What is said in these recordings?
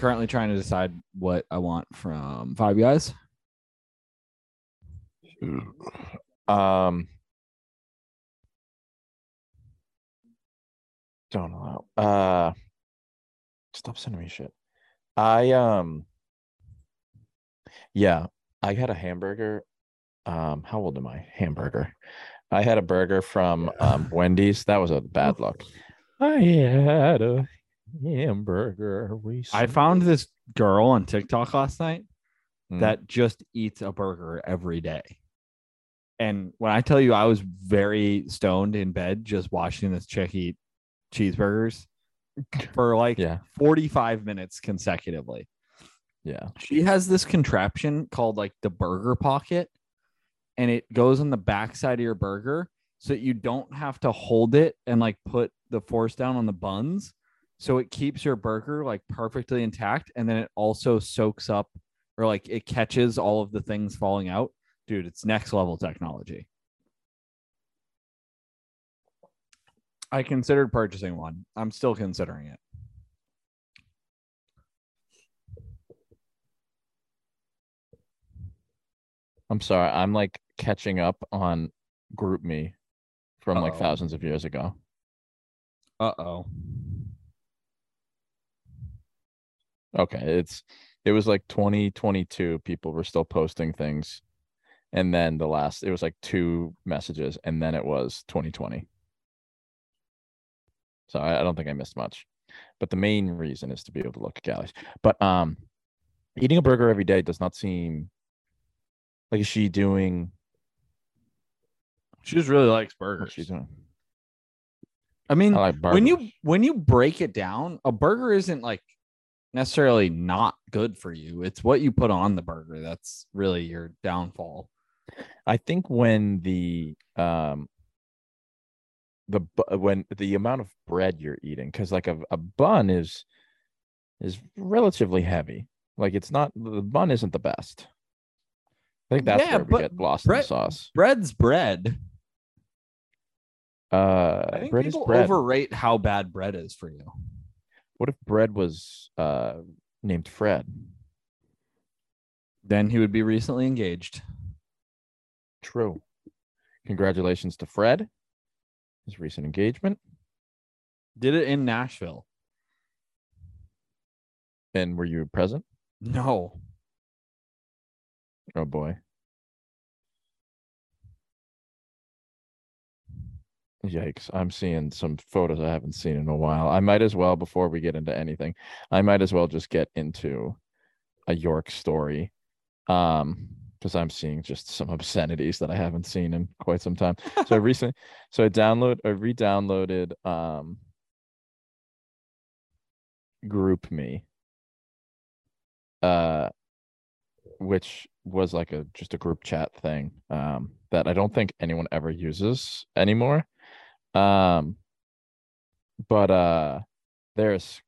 currently trying to decide what I want from Five Guys. Um, don't know. Uh, stop sending me shit. I um, yeah, I had a hamburger. Um, how old am I? Hamburger. I had a burger from um Wendy's. That was a bad look. I had a hamburger. We I found this girl on TikTok last night Mm. that just eats a burger every day. And when I tell you I was very stoned in bed just watching this chick eat cheeseburgers for like yeah, 45 minutes consecutively. yeah. She has this contraption called like the burger pocket, and it goes on the backside of your burger so that you don't have to hold it and like put the force down on the buns. So it keeps your burger like perfectly intact. And then it also soaks up or like it catches all of the things falling out. Dude, it's next level technology. I considered purchasing one. I'm still considering it. I'm sorry. I'm like catching up on GroupMe from like Uh-oh. thousands of years ago. Uh oh. Okay, it's it was like 2022. People were still posting things, and then the last it was like two messages, and then it was 2020. So I, I don't think I missed much, but the main reason is to be able to look at calories. But um, eating a burger every day does not seem like is she doing She just really likes burgers. she's doing. I mean, I like when you when you break it down, a burger isn't like necessarily not good for you. It's what you put on the burger that's really your downfall. I think when the um the when the amount of bread you're eating because like a, a bun is is relatively heavy like it's not the bun isn't the best i think that's Yeah, where we get lost in the bread- sauce Bread's bread. uh I think bread is people bread overrate how bad bread is for you. What if bread was uh named fred Then he would be recently engaged. true congratulations to fred his recent engagement Did it in Nashville. and were you present No. oh boy Yikes. I'm seeing some photos I haven't seen in a while. I might as well, before we get into anything, I might as well just get into a York story. Um, because I'm seeing just some obscenities that I haven't seen in quite some time. So I recently so I download I re-downloaded um GroupMe. Uh which was like a just a group chat thing um that I don't think anyone ever uses anymore. Um but uh there's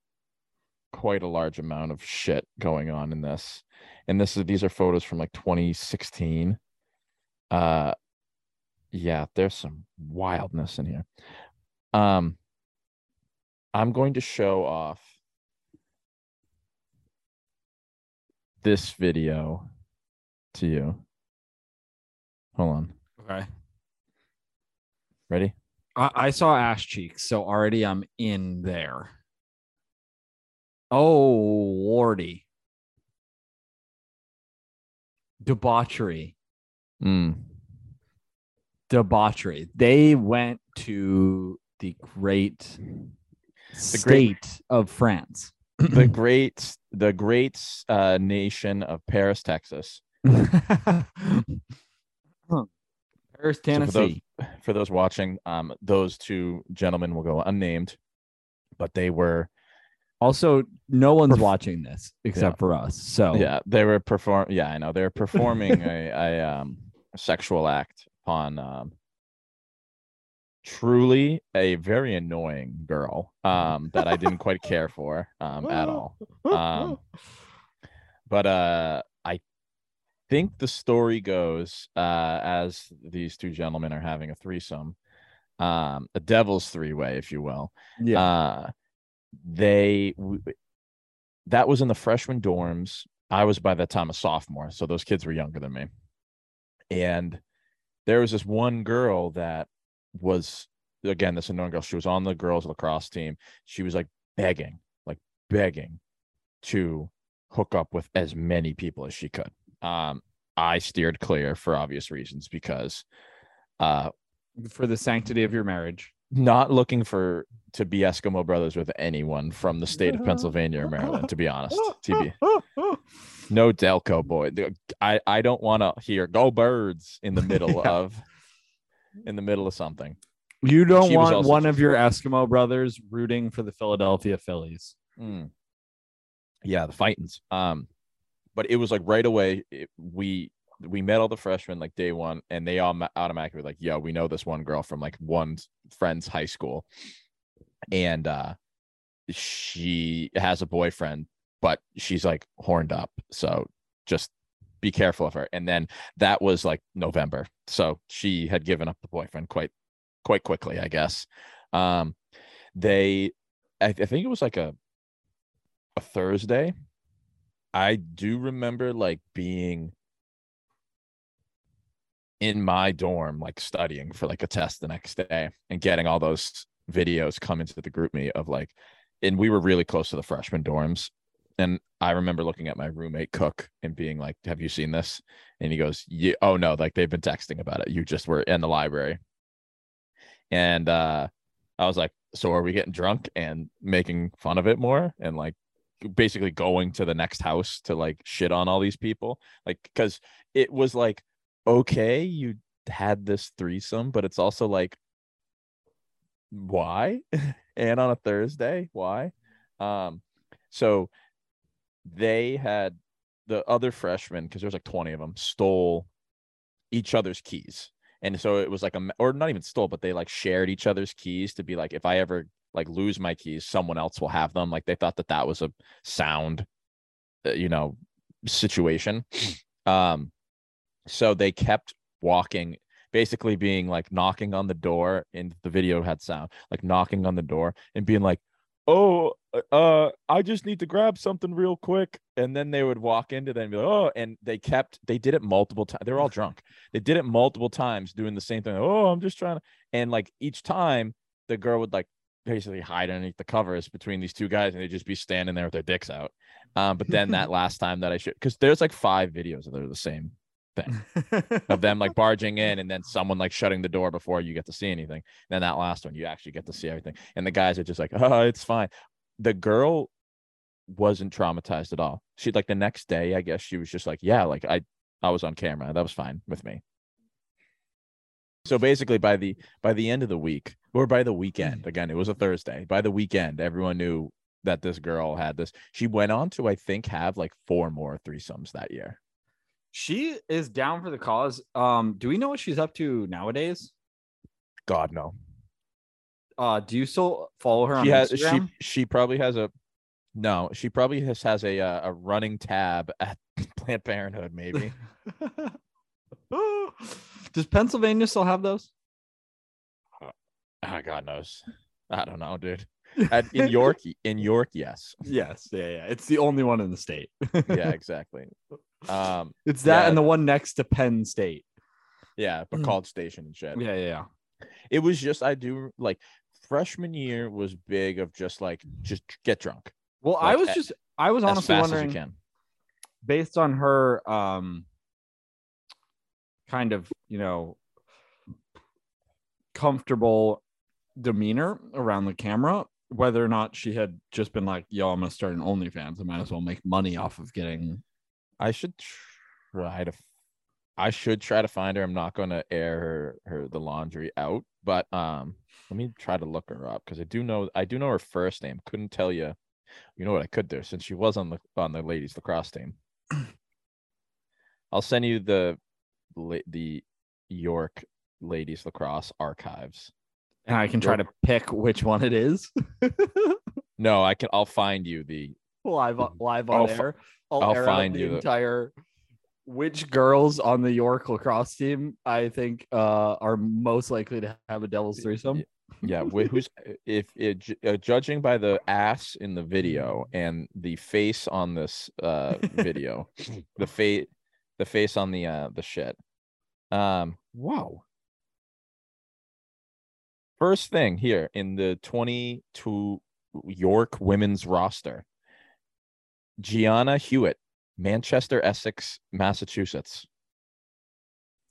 quite a large amount of shit going on in this. And this is these are photos from like 2016. Uh yeah, there's some wildness in here. Um I'm going to show off this video to you. Hold on. Okay. Ready? I, I saw ash cheeks, so already I'm in there. Oh, lordy. Debauchery. Mm. Debauchery. They went to the great great- state of France. The great the great uh nation of Paris, Texas. Paris, So for those, Tennessee. for those watching, um, those two gentlemen will go unnamed, but they were Also, no one's Perf- watching this except for us. So yeah, they were perform yeah, I know. They were performing a, a um sexual act upon um truly a very annoying girl um that I didn't quite care for um at all. Um but uh I think the story goes uh as these two gentlemen are having a threesome, um a devil's three way, if you will. yeah. Uh they w- that was in the freshman dorms. I was by that time a sophomore, so those kids were younger than me. And there was this one girl that was again this unknown girl. She was on the girls lacrosse team. She was like begging, like begging to hook up with as many people as she could. Um, I steered clear for obvious reasons because uh For the sanctity of your marriage. not looking for to be Eskimo brothers with anyone from the state of Pennsylvania or Maryland, to be honest. TB. No Delco boy. I, I don't want to hear go birds in the middle Yeah. of in the middle of something. You don't want one of your Eskimo brothers rooting for the Philadelphia Phillies. Mm. Yeah, the fightings. Um, but it was like right away. It, we we met all the freshmen like day one, and they all automatically were like, "Yo, we know this one girl from like one friend's high school, and uh, she has a boyfriend, but she's like horned up. So just be careful of her." And then that was like November, so she had given up the boyfriend quite quite quickly, I guess. Um, they, I, I think it was like a a Thursday. I do remember like being in my dorm, like studying for like a test the next day and getting all those videos come into the group me of like, and we were really close to the freshman dorms. And I remember looking at my roommate Cook and being like, Have you seen this? And he goes, Yeah, oh no, like they've been texting about it. You just were in the library. And uh I was like, So are we getting drunk and making fun of it more? And like basically going to the next house to like shit on all these people. Like because it was like okay you had this threesome but it's also like why? And on a thursday why? Um so they had the other freshmen because there's like 20 of them stole each other's keys. And so it was like a or not even stole but they like shared each other's keys to be like if i ever like lose my keys someone else will have them like they thought that that was a sound uh, you know situation. Um so they kept walking basically being like knocking on the door and the video had sound like knocking on the door and being like oh uh i just need to grab something real quick. And then they would walk into them and be like oh and they kept they did it multiple times they were all drunk. They did it multiple times doing the same thing oh i'm just trying to and like each time the girl would like basically hide underneath the covers between these two guys and they'd just be standing there with their dicks out um but then that last time that i should because there's like five videos that are the same thing of them like barging in and then someone like shutting the door before you get to see anything. then that last one, you actually get to see everything. And the guys are just like, oh, it's fine. The girl wasn't traumatized at all. She like the next day, I guess she was just like, yeah, like I I was on camera. That was fine with me. So basically by the by the end of the week or by the weekend, again, it was a Thursday. By the weekend, everyone knew that this girl had this. She went on to, I think, have like four more threesomes that year. she is down for the cause. Um, do we know what she's up to nowadays? God no. Uh, do you still follow her on she has Instagram? she she probably has a no she probably has has a uh, a running tab at planned parenthood maybe Does Pennsylvania still have those? oh, god knows i don't know dude at, in york in york yes Yes, yeah, yeah. It's the only one in the state. yeah exactly um It's that Yeah. and the one next to Penn State. yeah but Mm. college station and shit Yeah, yeah, yeah. it was just i do like freshman year was big of just like just get drunk Well, I was just I was as honestly wondering you can based on her um kind of, you know, comfortable demeanor around the camera, whether or not she had just been like, yo, I'm gonna start an OnlyFans. I might as well make money off of getting I should try to. I should try to find her. I'm not going to air her her the laundry out, but um, let me try to look her up because I do know I do know her first name. Couldn't tell you. You know what I could do since she was on the on the ladies lacrosse team. I'll send you the the York ladies lacrosse archives. and I can try to pick which one it is. No, I can. I'll find you the. live on live I'll on fi- air. I'll, I'll air find you the- entire which girls on the York lacrosse team I think uh, are most likely to have a devil's threesome. Yeah, who's if it, uh, judging by the ass in the video and the face on this uh video, the face the face on the uh the shit. Um, wow. First thing here in the 22 York women's roster. Gianna Hewitt, Manchester, Essex, Massachusetts.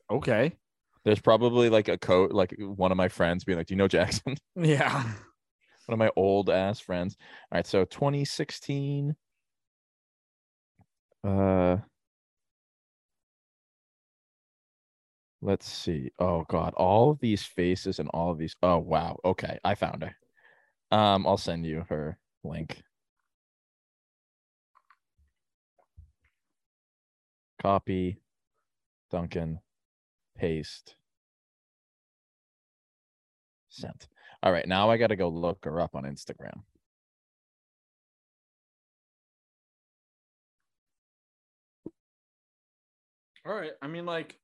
Okay. There's probably like a coat, like one of my friends being like, "Do you know Jackson?" Yeah. one of my old ass friends. All right, so 2016. Uh let's see. Oh god, all of these faces and all of these. Oh wow. Okay, I found her. Um, I'll send you her link. Copy, Duncan, paste, sent. All right, now I got to go look her up on Instagram. All right. I mean, like,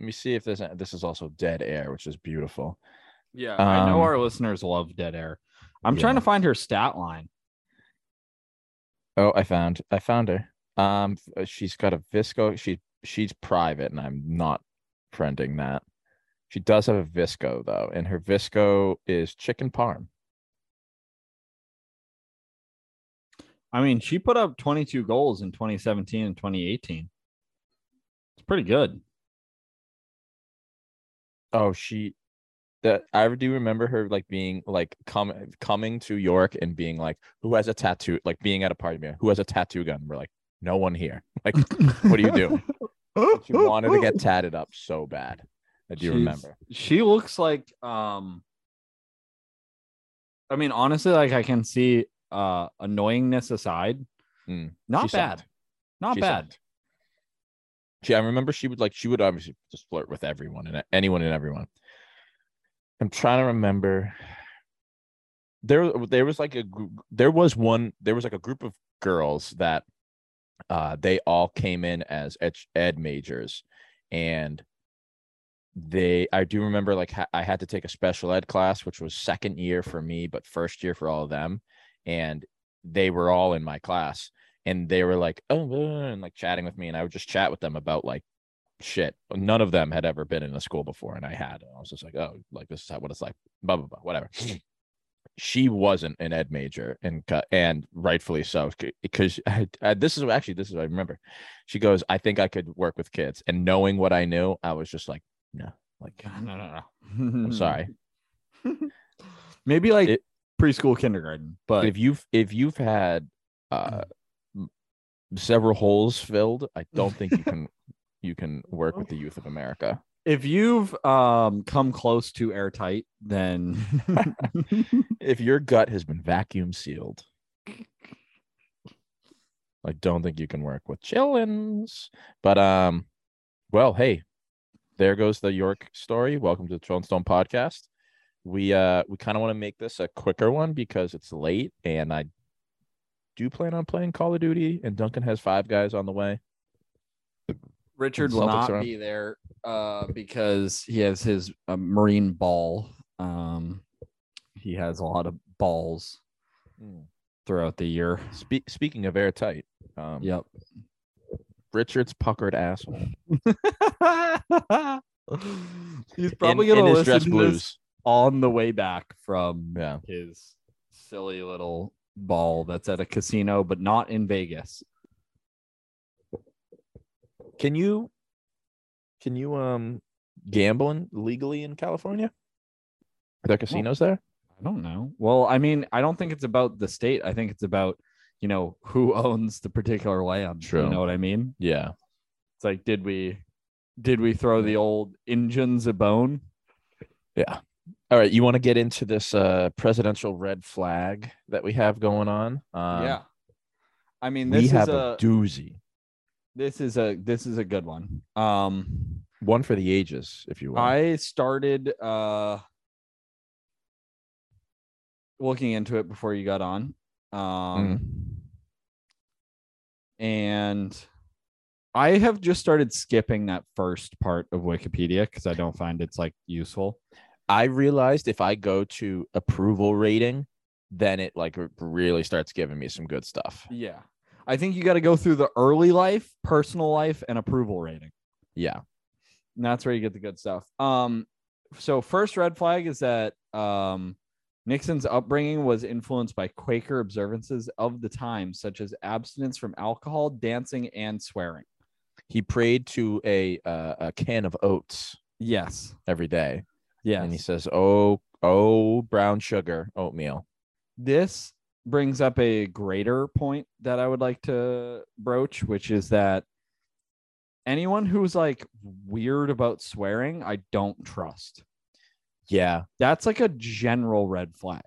Let me see if there's a, this is also dead air, which is beautiful. yeah, I know Um, our listeners love dead air. I'm trying to find her stat line. Oh, I found I found her. Um, uh, she's got a VSCO. She she's private, and I'm not friending that. She does have a VSCO though, and her VSCO is chicken parm. I mean, she put up 22 goals in 2017 and 2018. It's pretty good. Oh, she that I do remember her like being like com- coming to York and being like, who has a tattoo? Like being at a party, being, who has a tattoo gun? We're like, no one here. Like, what do you do? She wanted to get tatted up so bad. I do She's- remember. She looks like um I mean honestly like I can see uh annoyingness aside. Mm, Not bad. sucked. Not She bad. sucked. She, I remember she would like she would obviously just flirt with everyone and anyone and everyone. I'm trying to remember. There, there was like a there was one there was like a group of girls that uh they all came in as ed, ed majors and they i do remember like ha- i had to take a special ed class which was second year for me but first year for all of them and they were all in my class and they were like oh uh," and like chatting with me and i would just chat with them about like shit. None of them had ever been in a school before and i had And i was just like oh like this is how, what it's like blah blah blah whatever. She wasn't an ed major and and rightfully so because I, I, this is actually this is what i remember. She goes i think i could work with kids and knowing what i knew i was just like no like No, no, no. i'm sorry. Maybe like It- preschool kindergarten, but if you've if you've had uh several holes filled i don't think you can you can work with the youth of america. If you've um come close to airtight, then if your gut has been vacuum sealed i don't think you can work with chillins. But um well hey there goes the york story. Welcome to the Troll and stone podcast. We uh we kind of want to make this a quicker one because it's late and i do plan on playing call of duty and duncan has five guys on the way Richard will not are on. be there uh, because he has his uh, marine ball. Um, he has a lot of balls throughout the year. Spe- speaking of airtight um Yep. richard's puckered asshole He's probably in, gonna in listen to blues this on the way back from yeah his silly little ball that's at a casino, but not in Vegas. Can you can you um gambling legally in California? Are there casinos there? I don't know. Well, I mean, I don't think it's about the state. I think it's about, you know, who owns the particular land. True. You know what I mean? Yeah. It's like, did we did we throw the old engines a bone? Yeah. All right. You want to get into this uh presidential red flag that we have going on? Um, yeah. I mean, We this have is a a doozy. this is a this is a good one. Um one for the ages, if you will. I started uh looking into it before you got on. Um Mm. and I have just started skipping that first part of Wikipedia because I don't find it's like useful. I realized if I go to approval rating, then it like really starts giving me some good stuff. Yeah. I think you got to go through the early life, personal life, and approval rating. Yeah. And that's where you get the good stuff. Um, so first red flag is that um Nixon's upbringing was influenced by Quaker observances of the time, such as abstinence from alcohol, dancing, and swearing. He prayed to a uh, a can of oats Yes. every day, Yes. and he says, "Oh, oh, brown sugar oatmeal." this brings up a greater point that I would like to broach, which is that anyone who's like weird about swearing, I don't trust. Yeah. That's like a general red flag.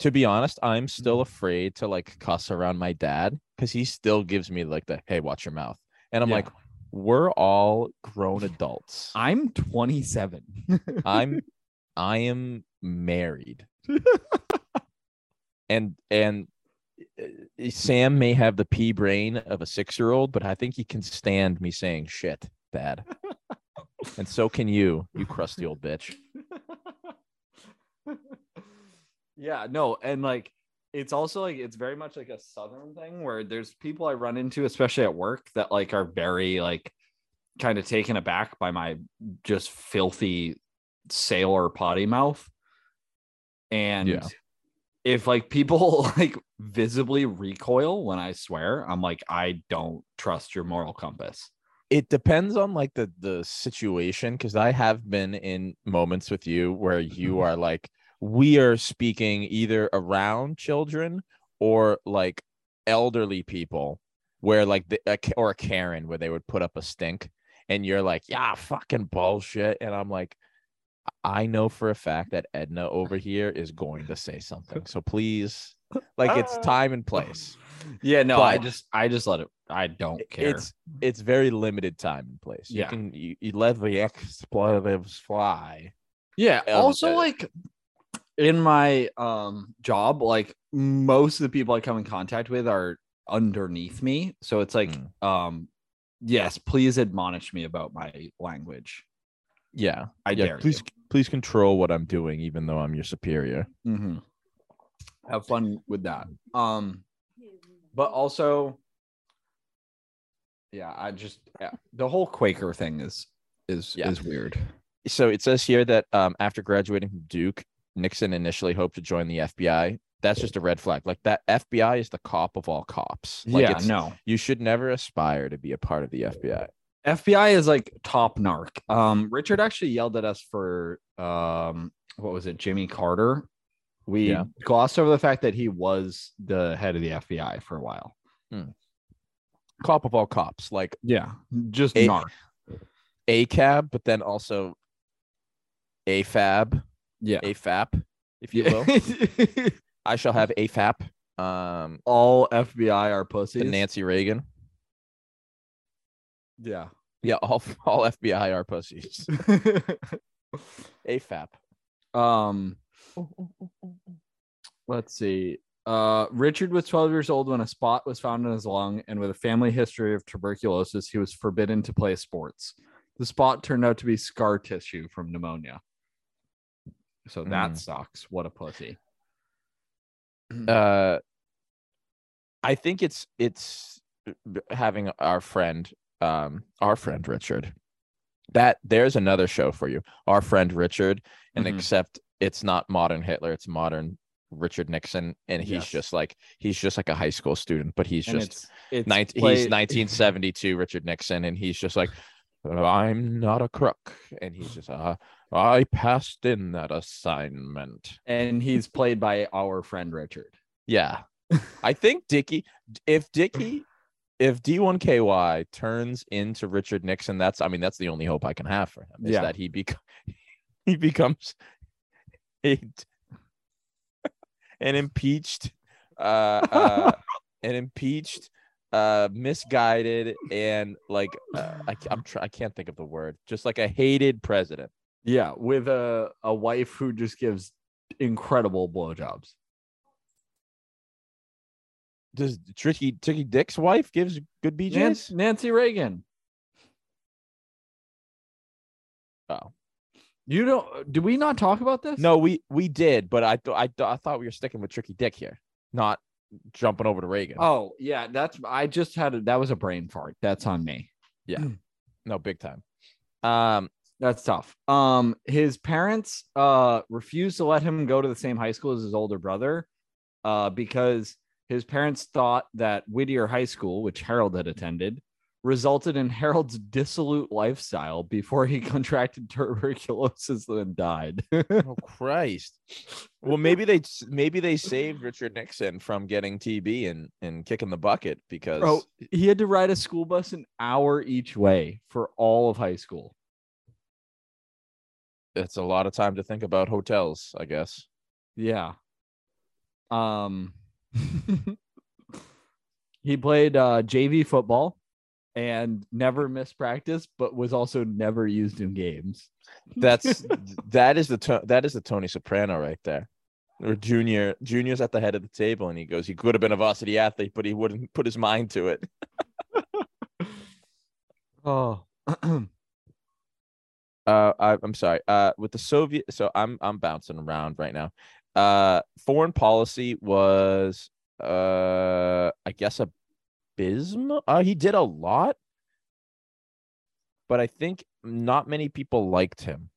To be honest, I'm still Mm. afraid to like cuss around my dad because he still gives me like the "Hey, watch your mouth," and I'm Yeah. like, "We're all grown adults. I'm 27. I'm I am married. and and uh, Sam may have the pea brain of a 6-year-old, but I think he can stand me saying shit, dad. and so can you, you crusty old bitch. yeah, no, and like it's also like it's very much like a southern thing where there's people I run into, especially at work, that like are very like kind of taken aback by my just filthy sailor potty mouth. And Yeah. if like people like visibly recoil when I swear, I'm like, I don't trust your moral compass. It depends on like the the situation because I have been in moments with you where you are like we are speaking either around children or like elderly people where like the a, or a Karen where they would put up a stink and you're like yeah fucking bullshit and I'm like I know for a fact that Edna over here is going to say something so please like it's time and place Yeah, no, I just I just let it I don't care. it's it's very limited time and place you Yeah. can you, you let the expletives fly Yeah. Um, also, uh, like in my um job, like most of the people I come in contact with are underneath me. So it's like, Mm. um, yes, please admonish me about my language. yeah I yeah, dare please please control what I'm doing, even though I'm your superior. you. hmm Have fun with that. Um, but also, yeah, I just yeah, the whole Quaker thing is is Yeah. is weird. So it says here that um, after graduating from Duke, Nixon initially hoped to join the FBI. That's just a red flag. Like that FBI is the cop of all cops. Like yeah, no. you should never aspire to be a part of the FBI. FBI is like top narc. Um, Richard actually yelled at us for um, what was it, Jimmy Carter? We Yeah. glossed over the fact that he was the head of the FBI for a while. Cop of all cops, like Yeah, just A- narc. a cab, but then also a fab, Yeah, a fap, if you will. I shall have a fap. Um, all FBI are to pussies. Nancy Reagan. Yeah. Yeah, all all FBI are pussies. A fap. um, let's see. Uh, Richard was 12 years old when a spot was found in his lung, and with a family history of tuberculosis, he was forbidden to play sports. The spot turned out to be scar tissue from pneumonia. So that Mm. sucks. What a pussy. uh i think it's it's having our friend um our friend richard that there's another show for you our friend richard and Mhm. except it's not modern hitler it's modern richard nixon and he's Yes. just like he's just like a high school student but he's And just it's, it's 19, played- he's 1972 richard nixon and he's just like i'm not a crook and he's just uh i passed in that assignment and he's played by our friend Richard. Yeah. I think Dicky, if Dicky, if D1KY turns into Richard Nixon, that's, I mean, that's the only hope I can have for him is Yeah. that he, bec- he becomes a, an impeached, uh, uh, an impeached uh misguided and like uh, I, I'm try- I can't think of the word. Just like a hated president. Yeah, with a a wife who just gives incredible blowjobs. Does Tricky Tricky Dick's wife gives good BJ's? Nan- Nancy Reagan. Oh. You don't? Did we not talk about this? No, we we did, but I th- I th- I thought we were sticking with Tricky Dick here, not jumping over to Reagan. Oh yeah, that's. I just had a, that was a brain fart. That's on me. Yeah, no, big time. Um, That's tough. Um, his parents uh refused to let him go to the same high school as his older brother, uh, because his parents thought that Whittier High School, which Harold had attended, resulted in Harold's dissolute lifestyle before he contracted tuberculosis and died. oh Christ. Well, maybe they maybe they saved Richard Nixon from getting TB and and kicking the bucket because Bro, he had to ride a school bus an hour each way for all of high school. It's a lot of time to think about hotels. I guess. Yeah. Um he played uh JV football and never missed practice, but was also never used in games. That's that is the that is the Tony Soprano right there. Or junior junior's at the head of the table and he goes, he could have been a varsity athlete, but he wouldn't put his mind to it. Oh. Uh, I, I'm sorry. Uh, with the Soviet, so I'm I'm bouncing around right now. Uh, foreign policy was uh, I guess abysmal. Uh, he did a lot, but I think not many people liked him.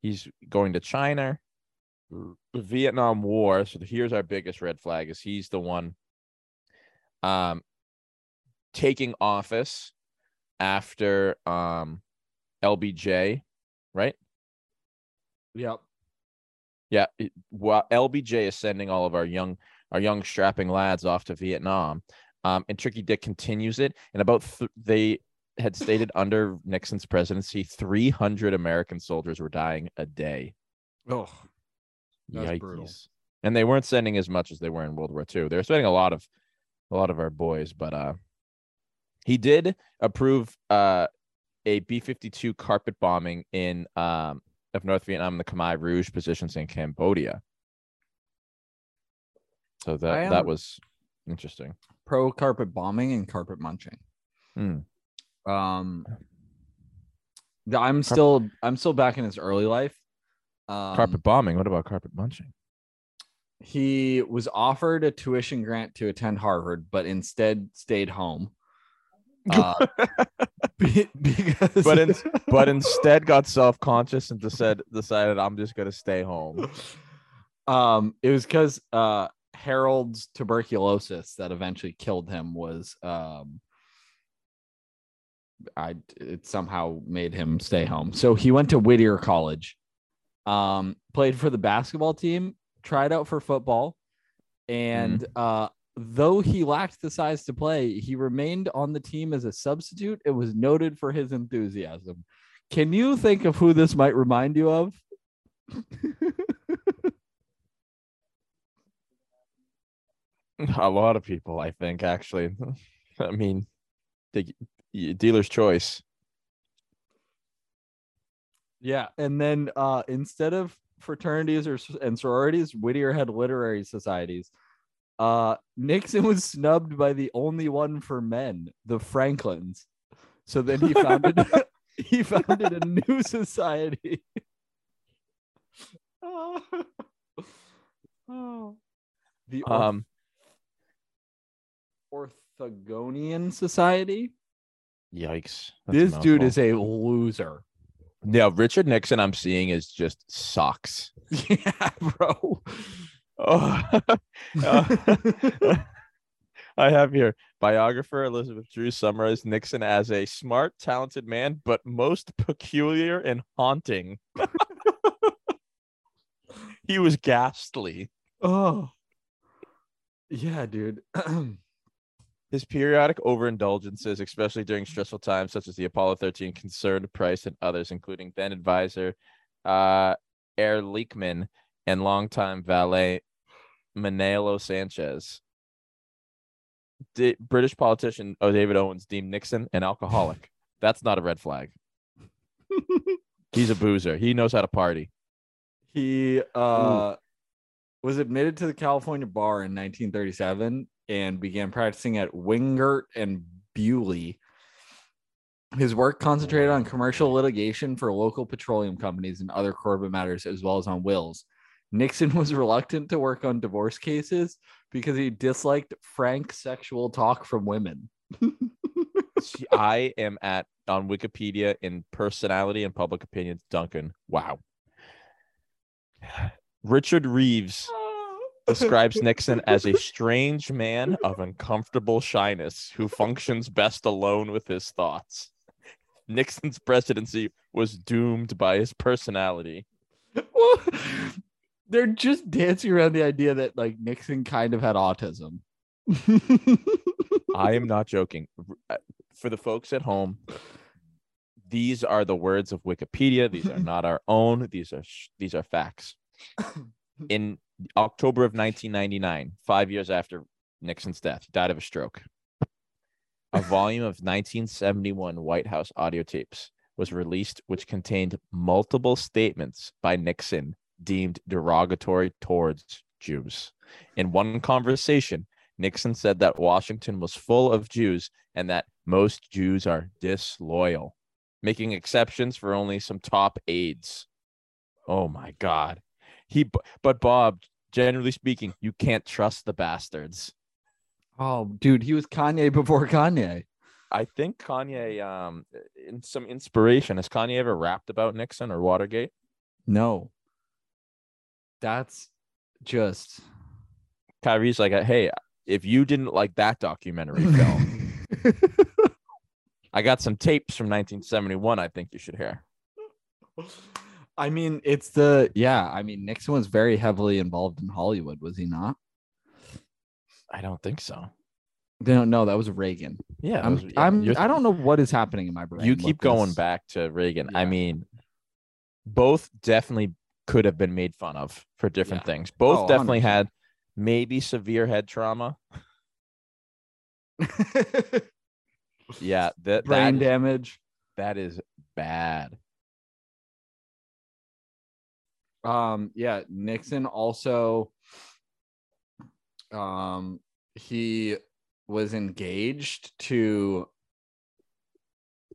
He's going to China, the Vietnam War. So here's our biggest red flag: is he's the one, um, taking office after um LBJ, right? Yep. Yeah, it, well, LBJ is sending all of our young our young strapping lads off to Vietnam, um, and Tricky Dick continues it. And about th- they had stated under Nixon's presidency, 300 American soldiers were dying a day. Oh. That's brutal. And they weren't sending as much as they were in World War II. They were sending a lot of a lot of our boys, but uh, he did approve uh a B-52 carpet bombing in um of North Vietnam, the Khmer Rouge positions in Cambodia. So that that was interesting. Pro carpet bombing and carpet munching. Hmm. Um I'm still I'm still back in his early life. Um, carpet bombing. What about carpet munching? he was offered a tuition grant to attend Harvard, but instead stayed home. Uh, be- because But in, but instead got self-conscious and decided decided I'm just gonna stay home. um it was because uh Harold's tuberculosis that eventually killed him was um I it somehow made him stay home. So he went to Whittier College, um, played for the basketball team, tried out for football, and uh though he lacked the size to play, he remained on the team as a substitute and was noted for his enthusiasm. Can you think of who this might remind you of? A lot of people, I think, actually. I mean, dealer's choice. Yeah, and then uh, instead of fraternities or and sororities, Whittier had literary societies. Uh, Nixon was snubbed by the only one for men, the Franklins. So then he founded he founded a new society. Oh. Oh. The Orth- Um, Orthogonian Society. yikes! This dude is a loser. Yeah, Richard Nixon. I'm seeing is just sucks. Yeah, bro. Oh, uh, I have here biographer Elizabeth Drew summarized Nixon as a smart, talented man, but most peculiar and haunting. he was ghastly. Oh, yeah, dude. His periodic overindulgences, especially during stressful times such as the Apollo 13, concerned Price and others, including then advisor uh, Ehrlichman and longtime valet Manolo Sanchez. Di- British politician oh, David Owens deemed Nixon an alcoholic. That's not a red flag. He's a boozer. He knows how to party. He uh, was admitted to the California bar in 1937 and began practicing at Wingert and Bewley. His work concentrated on commercial litigation for local petroleum companies and other corporate matters, as well as on wills. Nixon was reluctant to work on divorce cases because he disliked frank sexual talk from women. I am at on Wikipedia in personality and public opinions. Duncan. Wow. Richard Reeves describes Nixon as a strange man of uncomfortable shyness who functions best alone with his thoughts. Nixon's presidency was doomed by his personality. Well, they're just dancing around the idea that like Nixon kind of had autism. I am not joking. Uh, For the folks at home, these are the words of Wikipedia. These are not our own. These are sh- these are facts. In October of 1999, five years after Nixon's death, he died of a stroke. A volume of 1971 White House audio tapes was released, which contained multiple statements by Nixon deemed derogatory towards Jews. In one conversation, Nixon said that Washington was full of Jews and that most Jews are disloyal, making exceptions for only some top aides. Oh my God. He, but Bob, generally speaking, you can't trust the bastards. Oh, dude, he was Kanye before Kanye. I think Kanye, um, in some inspiration, has Kanye ever rapped about Nixon or Watergate? No. That's just Kyrie's like, hey, if you didn't like that documentary film, I got some tapes from 1971. I think you should hear. I mean, it's the yeah. I mean, Nixon was very heavily involved in Hollywood, was he not? I don't think so. No, no, that was Reagan. Yeah, I'm, those- yeah, I'm, you're- I don't know what is happening in my brain. You with keep going this. back to Reagan. I mean, both definitely could have been made fun of for different Yeah. things. Both Oh, definitely 100%. had maybe severe head trauma. Yeah, that, brain that, damage. that is bad. Um, yeah, Nixon also um he was engaged to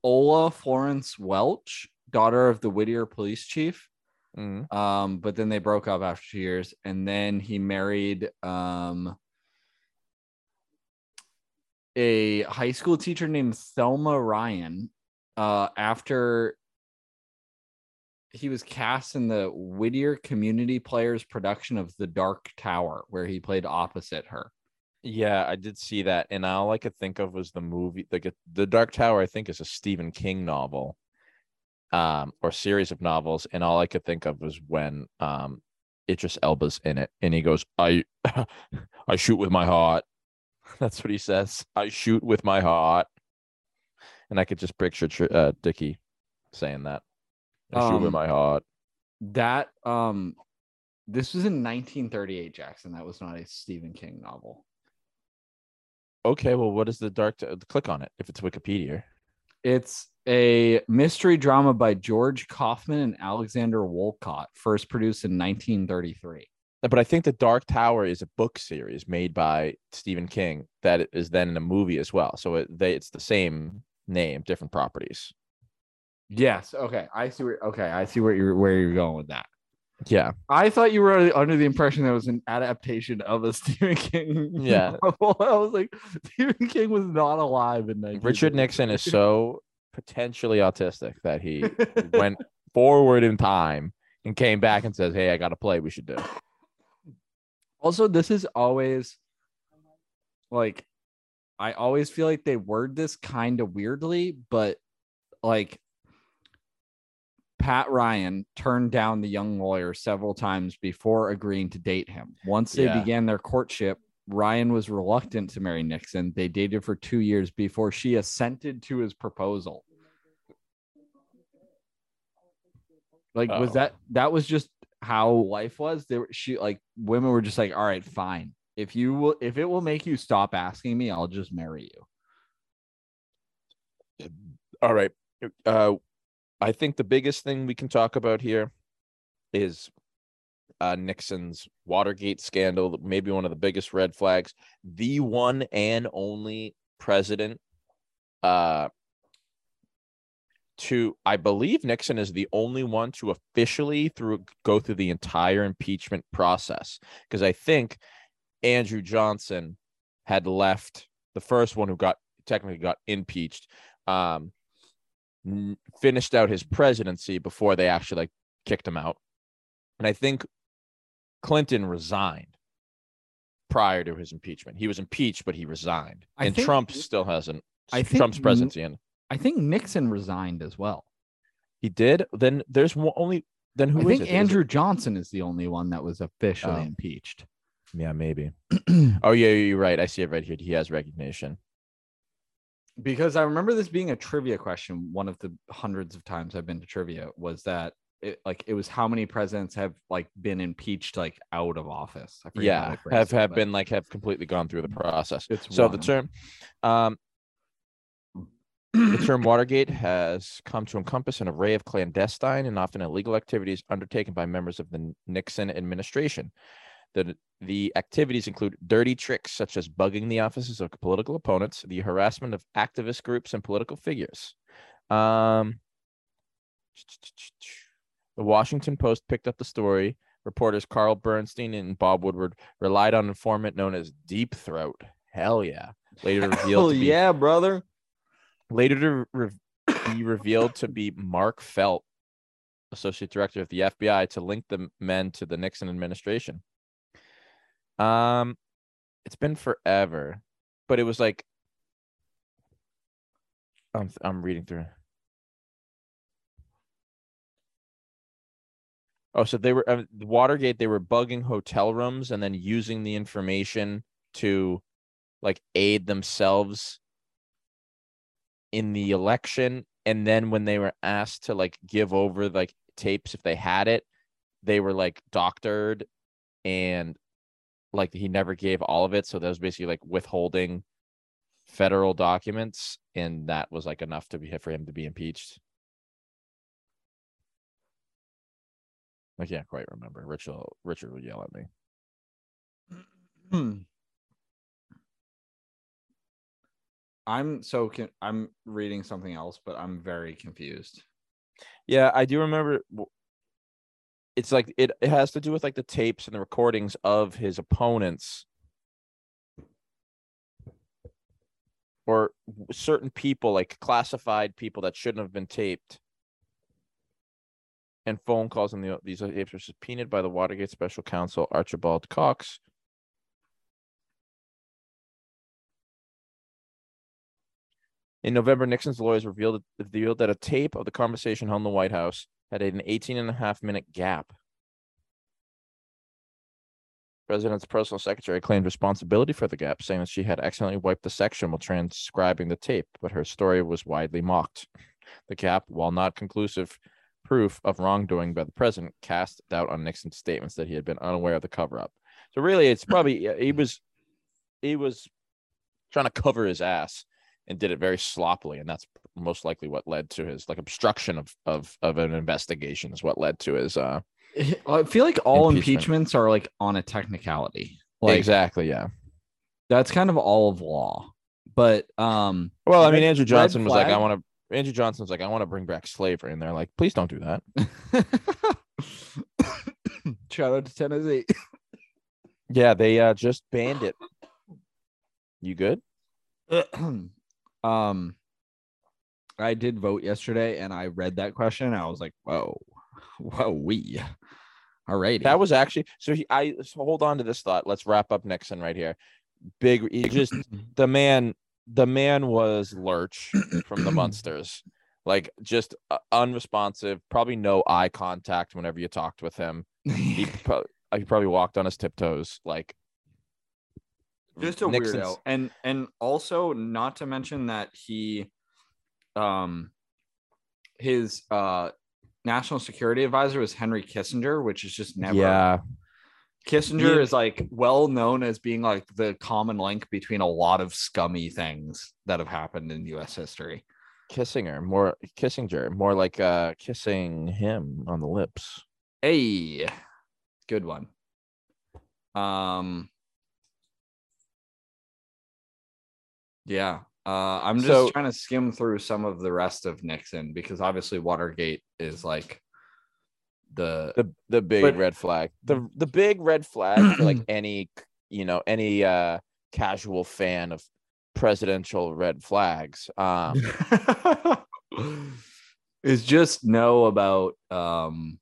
Ola Florence Welch, daughter of the Whittier police chief. Mhm. Um, but then they broke up after two years, and then he married um a high school teacher named Thelma Ryan. Uh, after he was cast in the Whittier Community Players production of The Dark Tower, where he played opposite her. Yeah, I did see that, and all I could think of was the movie. Like the Dark Tower, I think is a Stephen King novel, um, or series of novels, and all I could think of was when um, Idris Elba's in it, and he goes, "I, I shoot with my heart." That's what he says. I shoot with my heart, and I could just picture uh, Dickie saying that. I shoot with Um, my heart. That um, this was in 1938, Jackson. That was not a Stephen King novel. Okay, well, what is the Dark? T- click on it if it's Wikipedia. It's a mystery drama by George Kaufman and Alexander Woollcott, first produced in 1933. But I think the Dark Tower is a book series made by Stephen King that is then in a movie as well. So it, they it's the same name, different properties. Yes. Okay. I see where. Okay. I see where you're where you're going with that. Yeah, I thought you were under the impression that was an adaptation of a Stephen King. Yeah. novel. I was like, Stephen King was not alive in 1933. Richard Nixon is so potentially autistic that he went forward in time and came back and says, "Hey, I got a play we should do." Also, this is always like I always feel like they word this kind of weirdly, but like Pat Ryan turned down the young lawyer several times before agreeing to date him. Once they Yeah. began their courtship, Ryan was reluctant to marry Nixon. They dated for two years before she assented to his proposal. Like, was Oh. that that was just how life was? There, were she like women were just like, all right, fine. If you will, if it will make you stop asking me, I'll just marry you. All right. Uh, I think the biggest thing we can talk about here is uh, Nixon's Watergate scandal, maybe one of the biggest red flags. The one and only president uh, to, I believe Nixon is the only one to officially through go through the entire impeachment process because I think Andrew Johnson had left the first one who got technically got impeached. Um, n- finished out his presidency before they actually like kicked him out. And I think Clinton resigned prior to his impeachment. He was impeached, but he resigned. I and think- Trump still hasn't. I think Trump's presidency, I think Nixon resigned as well. he did. Then there's one, only. Then who I is think it? Andrew Johnson is the only one that was officially Oh. impeached. Yeah, maybe. Oh yeah, you're right. I see it right here. He has recognition. Because I remember this being a trivia question. One of the hundreds of times I've been to trivia was that it like it was how many presidents have like been impeached like out of office. I Yeah, have have been like have completely gone through the process. It's so the term, um, the term Watergate has come to encompass an array of clandestine and often illegal activities undertaken by members of the Nixon administration. The, the activities include dirty tricks such as bugging the offices of political opponents, the harassment of activist groups and political figures. Um, the Washington Post picked up the story. Reporters Carl Bernstein and Bob Woodward relied on an informant known as Deep Throat. Hell yeah. Later revealed Hell to be yeah, brother. later to re- be revealed to be Mark Felt, associate director of the FBI, to link the men to the Nixon administration. Um, it's been forever, but it was like I'm I'm reading through. Oh, so they were uh, Watergate. They were bugging hotel rooms and then using the information to like aid themselves in the election and then when they were asked to like give over like tapes if they had it they were like doctored and like he never gave all of it so that was basically like withholding federal documents and that was like enough to be for him to be impeached i can't quite remember richard richard would yell at me Hmm. I'm so con- I'm reading something else, but I'm very confused. Yeah, I do remember. It's like it, it has to do with like the tapes and the recordings of his opponents or certain people, like classified people that shouldn't have been taped. And phone calls and the, these tapes were subpoenaed by the Watergate special counsel Archibald Cox. In November, Nixon's lawyers revealed, revealed that a tape of the conversation held in the White House had an 18 and a half minute gap. President's personal secretary claimed responsibility for the gap, saying that she had accidentally wiped the section while transcribing the tape, but her story was widely mocked. The gap, while not conclusive proof of wrongdoing by the president, cast doubt on Nixon's statements that he had been unaware of the cover up. So really, it's probably he was he was trying to cover his ass and did it very sloppily, and that's most likely what led to his like obstruction of of of an investigation is what led to his uh I feel like all Impeachment. impeachments are like on a technicality. Like exactly yeah. that's kind of all of law. But um Well, I mean, Andrew Johnson was like, I want to. Andrew Johnson was like, I want to bring back slavery, and they're like, please don't do that. shout out to Tennessee. Yeah, they uh just banned it. You good? um I did vote yesterday and I read that question I was like, whoa, whoa, we all right. That was actually so. He, I so hold on to this thought. Let's wrap up Nixon right here. Big, he just the man. The man was Lurch from the Munsters, like just uh, unresponsive. Probably no eye contact whenever you talked with him. He, pro- he probably walked on his tiptoes, like just a Nixon's- weirdo and and also not to mention that he um his uh national security advisor was henry kissinger which is just never Yeah, Kissinger Me- is like well known as being like the common link between a lot of scummy things that have happened in U.S. history. Kissinger, more Kissinger, more like uh kissing him on the lips. Hey, good one. Um, yeah. Uh, I'm just So- trying to skim through some of the rest of Nixon because obviously Watergate is like the The the big But- red flag. The the big red flag for like any you know any uh casual fan of presidential red flags. Um is just know about um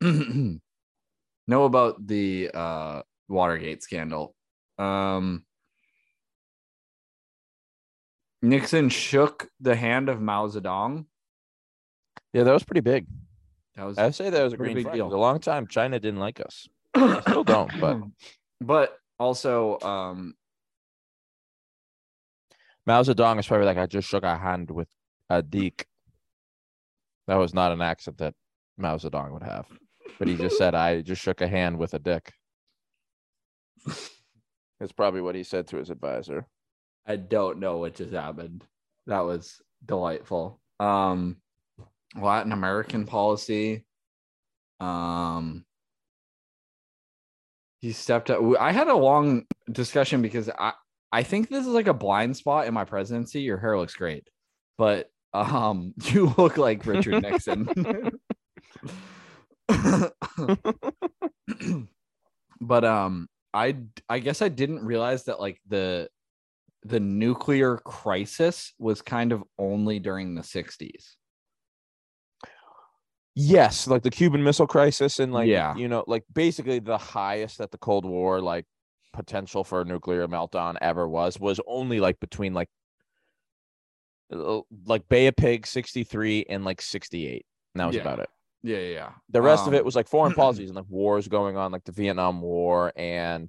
know about the uh Watergate scandal. Um Nixon shook the hand of Mao Zedong. yeah, that was pretty big. That was I would say that was a Pretty green big flag. deal. For a long time, China didn't like us. still don't, but- but also um Mao Zedong is probably like, I just shook a hand with a deek. That was not an accent that Mao Zedong would have. But he just said, I just shook a hand with a dick. That's probably what he said to his advisor. I don't know what just happened. That was delightful. Um, Latin American policy. Um, he stepped up. I had a long discussion because I I think this is like a blind spot in my presidency. Your hair looks great, but um, you look like Richard Nixon. but um, I I guess I didn't realize that like the the nuclear crisis was kind of only during the 60s. Yes, like the Cuban Missile Crisis and like Yeah. you know, like basically the highest that the Cold War like potential for a nuclear meltdown ever was was only like between like like Bay of Pigs 63 and like 68. And that was Yeah. about it. Yeah, yeah, yeah. The rest of Um, it was like foreign policies and like wars going on, like the Vietnam War and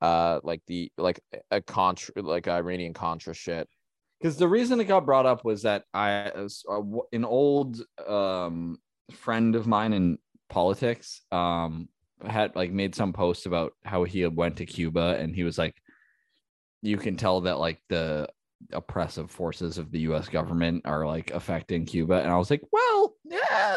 uh like the like a contra like Iranian Contra shit. because the reason it got brought up was that I was uh, an old um friend of mine in politics um had like made some post about how he went to Cuba and he was like you can tell that like the oppressive forces of the US government are like affecting Cuba and I was like well yeah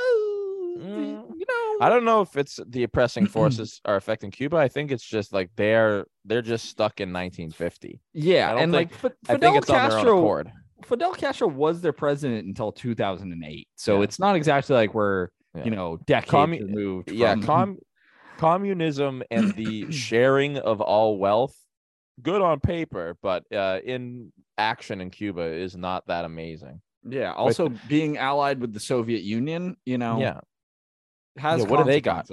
Mm. you know I don't know if it's the oppressing forces are affecting Cuba. I think it's just like they're they're just stuck in 1950. yeah and think- like I Fidel think it's on their own Castro accord. Fidel Castro was their president until 2008 so Yeah. it's not exactly like we're Yeah. you know decades Commu- removed yeah com- communism and the sharing of all wealth good on paper but uh, in action in cuba is not that amazing Yeah. Also, being allied with the Soviet Union, you know, yeah has Yeah, what do they got?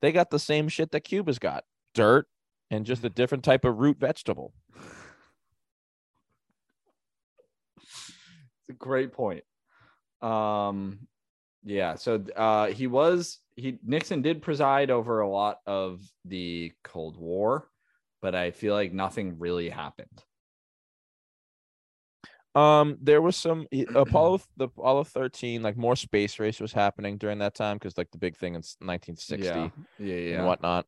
they got the same shit that cuba's got dirt and just a different type of root vegetable It's a great point. Um, yeah. So uh, he was he Nixon did preside over a lot of the Cold War, but I feel like nothing really happened. Um there was some apollo the apollo 13 like more space race was happening during that time because like the big thing in 1960 Yeah. Yeah. Yeah. and whatnot.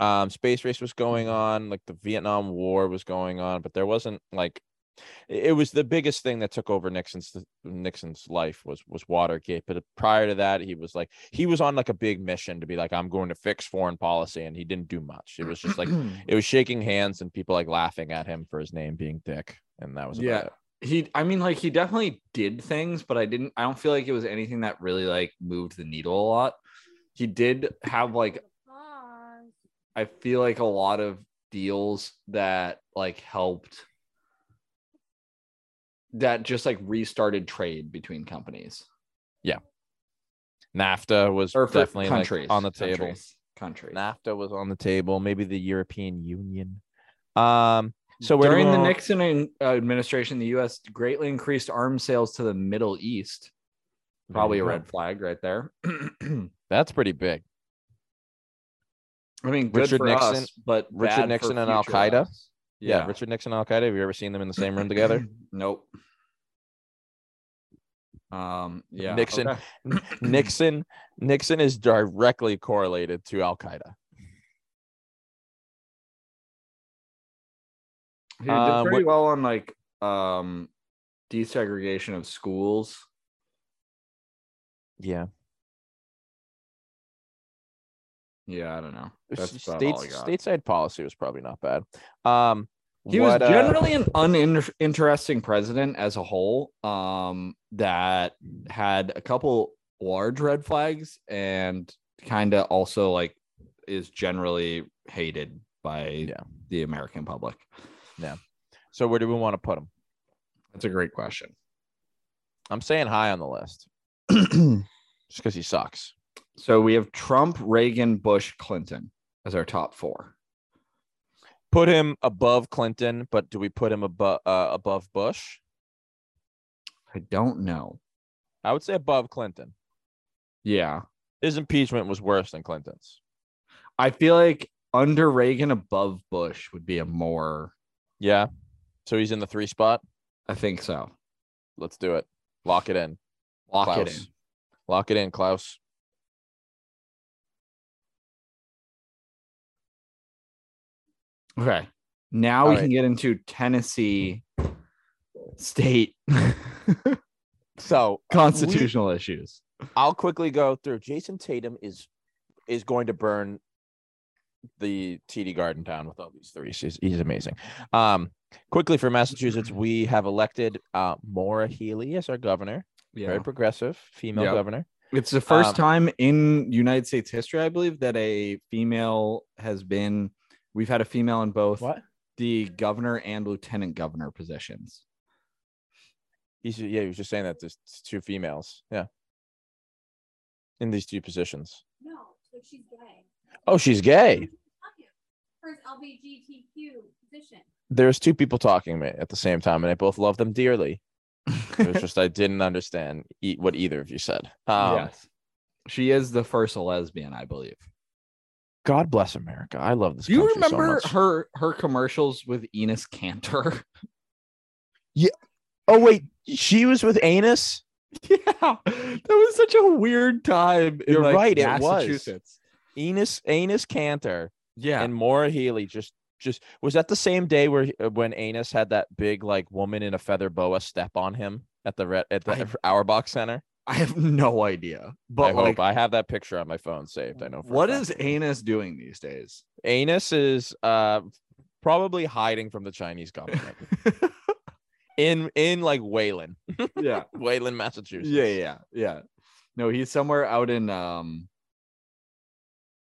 Um, space race was going on, like the Vietnam War was going on, but there wasn't like it was the biggest thing that took over Nixon's Nixon's life was was Watergate. But prior to that, he was like he was on like a big mission to be like I'm going to fix foreign policy, and he didn't do much. It was just like it was shaking hands and people like laughing at him for his name being Dick, and that was about Yeah. it. he i mean like he definitely did things but i didn't i don't feel like it was anything that really like moved the needle a lot he did have like i feel like a lot of deals that like helped that just like restarted trade between companies Yeah. NAFTA was or definitely like, on the table. countries, countries. NAFTA was on the table. Maybe the European Union. Um. So during the nixon uh, administration the us greatly increased arms sales to the middle east probably a red flag right there That's pretty big. I mean, Richard Nixon- us, but Richard Nixon and Al Qaeda. us. Yeah. Richard Nixon and Al Qaeda. Have you ever seen them in the same room together? nope. Um. Yeah. Nixon- okay. Nixon. Nixon is directly correlated to Al Qaeda. He did Um, pretty what- well on like um desegregation of schools. Yeah. Yeah, I don't know. That's States, stateside policy was probably not bad. Um, He what, was uh, generally an uninteresting president as a whole. Um, that had a couple large red flags and kind of also like is generally hated by Yeah. the American public. So where do we want to put him? That's a great question. I'm saying high on the list just because he sucks. so we have Trump, Reagan, Bush, Clinton as our top four. Put him above Clinton, but do we put him above uh, above Bush? I don't know. I would say above Clinton. Yeah. His impeachment was worse than Clinton's. I feel like under Reagan, above Bush would be a more, Yeah. So he's in the three spot. I think so. Let's do it. Lock it in. Lock it in. Lock it in, Klaus. Okay. Now All we right. can get into Tennessee state So constitutional issues. I'll quickly go through. Jayson Tatum is is going to burn the TD Garden down with all these threes. He's, he's amazing. Um, quickly for Massachusetts, we have elected uh, Maura Healey as our governor. Yeah. Very progressive female Yep. governor. It's the first Um, time in United States history, I believe, that a female has been. We've had a female in both the governor and lieutenant governor positions. He's yeah. He was just saying that there's two females. Yeah. In these two positions. No, so she's gay. Oh, she's gay. First LGBTQ position. There's two people talking to me at the same time, and I both love them dearly. It was just I didn't understand e- what either of you said. Um, yes. She is the first lesbian, I believe. God bless America. I love this. Do you country so remember much. her her commercials with Enes Kanter? Yeah. Oh wait, she was with Anus. yeah, that was such a weird time. You're like, right, it was. Enes Anus Kanter Yeah, and Maura Healey just just was that the same day where uh, when Anus had that big like woman in a feather boa step on him at the red at the I- Auerbach Center. I have no idea. But I like, hope I have that picture on my phone saved. I know. what is Anus doing these days? Anus is uh probably hiding from the Chinese government in in like Wayland, yeah, Wayland, Massachusetts. yeah, yeah, yeah. No, he's somewhere out in um,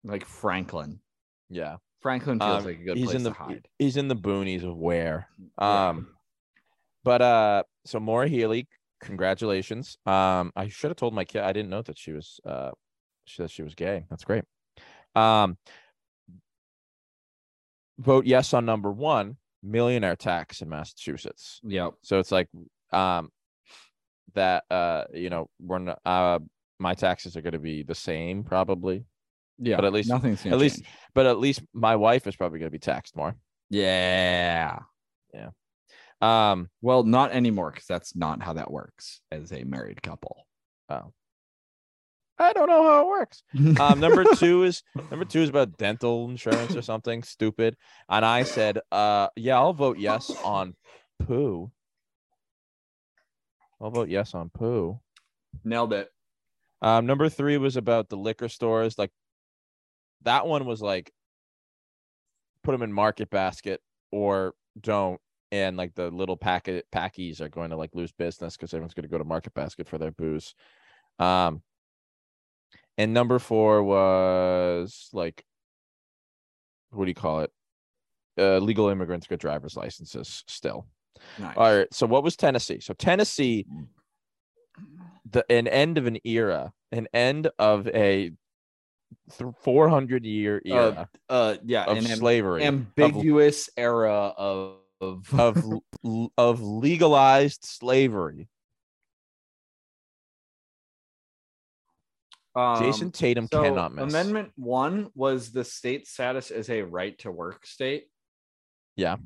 like Franklin. yeah. Franklin feels Um, like a good he's place in the hide. he's in the boonies of where. Yeah. Um, but uh, so Maura Healey, congratulations. Um, I should have told my kid. I didn't know that she was uh, she that she was gay. That's great. Um, vote yes on number one, millionaire tax in Massachusetts. Yep. So it's like um, that. Uh, you know, we're not, uh, my taxes are going to be the same probably, Yeah, But at least- nothing's at least- but at least my wife is probably going to be taxed more. Yeah, yeah. Um, Well, not anymore because that's not how that works as a married couple. Oh. I don't know how it works. Um, number two is number two is about dental insurance or something stupid. And I said, uh, yeah, I'll vote yes on poo. I'll vote yes on poo. Nailed it. Um, number three was about the liquor stores. Like that one was like put them in market basket or don't. And like the little packet packies are going to like lose business because everyone's going to go to market basket for their booze. Um, and number four was like, what do you call it? Uh, legal immigrants get driver's licenses still. Nice. All right. So what was Tennessee? So Tennessee, the an end of an era, an end of a 400 year era Uh, yeah, of slavery, of- ambiguous era of of, of of legalized slavery. Jayson Um, Tatum so cannot miss. Amendment one was the state status as a right to work state. Yeah.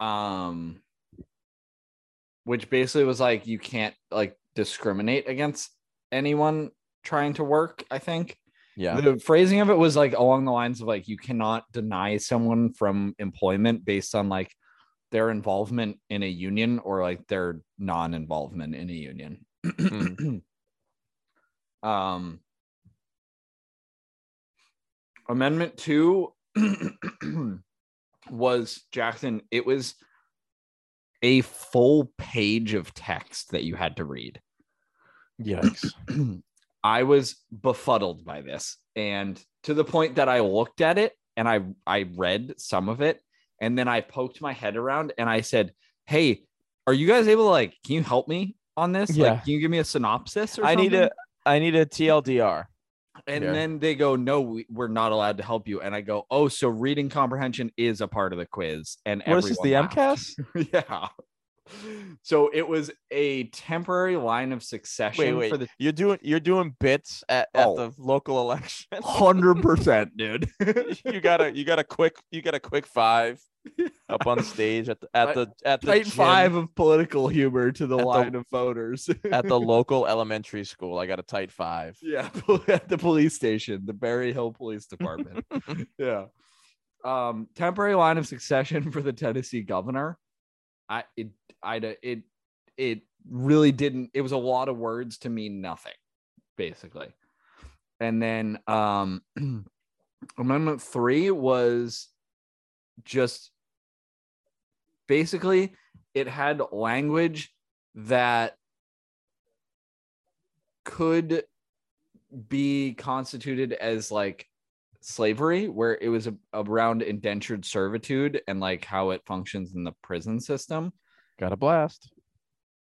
Um, which basically was like you can't like discriminate against anyone trying to work. I think. Yeah. The phrasing of it was like along the lines of like you cannot deny someone from employment based on like their involvement in a union or like their non-involvement in a union. Mm. um amendment 2 was Jackson it was a full page of text that you had to read. Yikes. I was befuddled by this, and to the point that I looked at it and I I read some of it, and then I poked my head around and I said, "Hey, are you guys able to like? Can you help me on this? Yeah. Like, can you give me a synopsis or I need a I need a TLDR. And Yeah. then they go, "No, we, we're not allowed to help you." And I go, "Oh, so reading comprehension is a part of the quiz." And What is this, the. MCAS? yeah. So it was a temporary line of succession Wait, wait. for the You're doing you're doing bits at, at Oh. the local election. hundred percent, dude. you got a you got a quick you got a quick five up on stage at the at the at the gym five of political humor to the At the- line of voters. at the local elementary school. I got a tight five. yeah, at the police station, the Berry Hill Police Department. yeah. Um, temporary line of succession for the Tennessee governor. I it I it it really didn't. It was a lot of words to mean nothing, basically. And then um, Amendment three was just basically it had language that could be constituted as like slavery where it was a, around indentured servitude and like how it functions in the prison system Got a blast.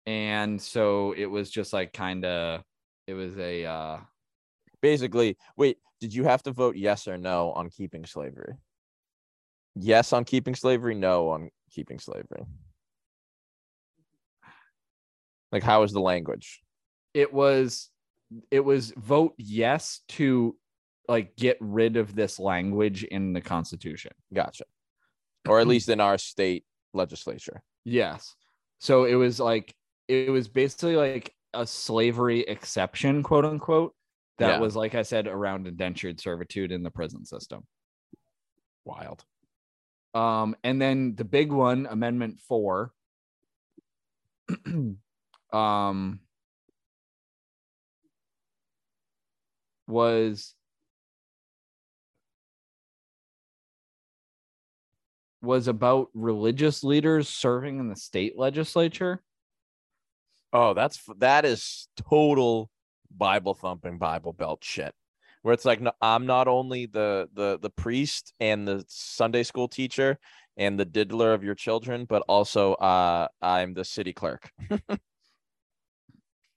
and so it was just like kind of it was a uh Basically, wait, did you have to vote yes or no on keeping slavery? Yes on keeping slavery, no on keeping slavery. Like how is the language? it was it was vote yes to like get rid of this language in the constitution Gotcha. Or at least in our state legislature. Yes. So it was like it was basically like a slavery exception, quote unquote, that Yeah. was like I said around indentured servitude in the prison system. Wild. Um, and then the big one, Amendment Four, um, was was about religious leaders serving in the state legislature. Oh, that's that is total Bible thumping Bible belt shit. Where it's like no, I'm not only the the the priest and the Sunday school teacher and the diddler of your children, but also uh I'm the city clerk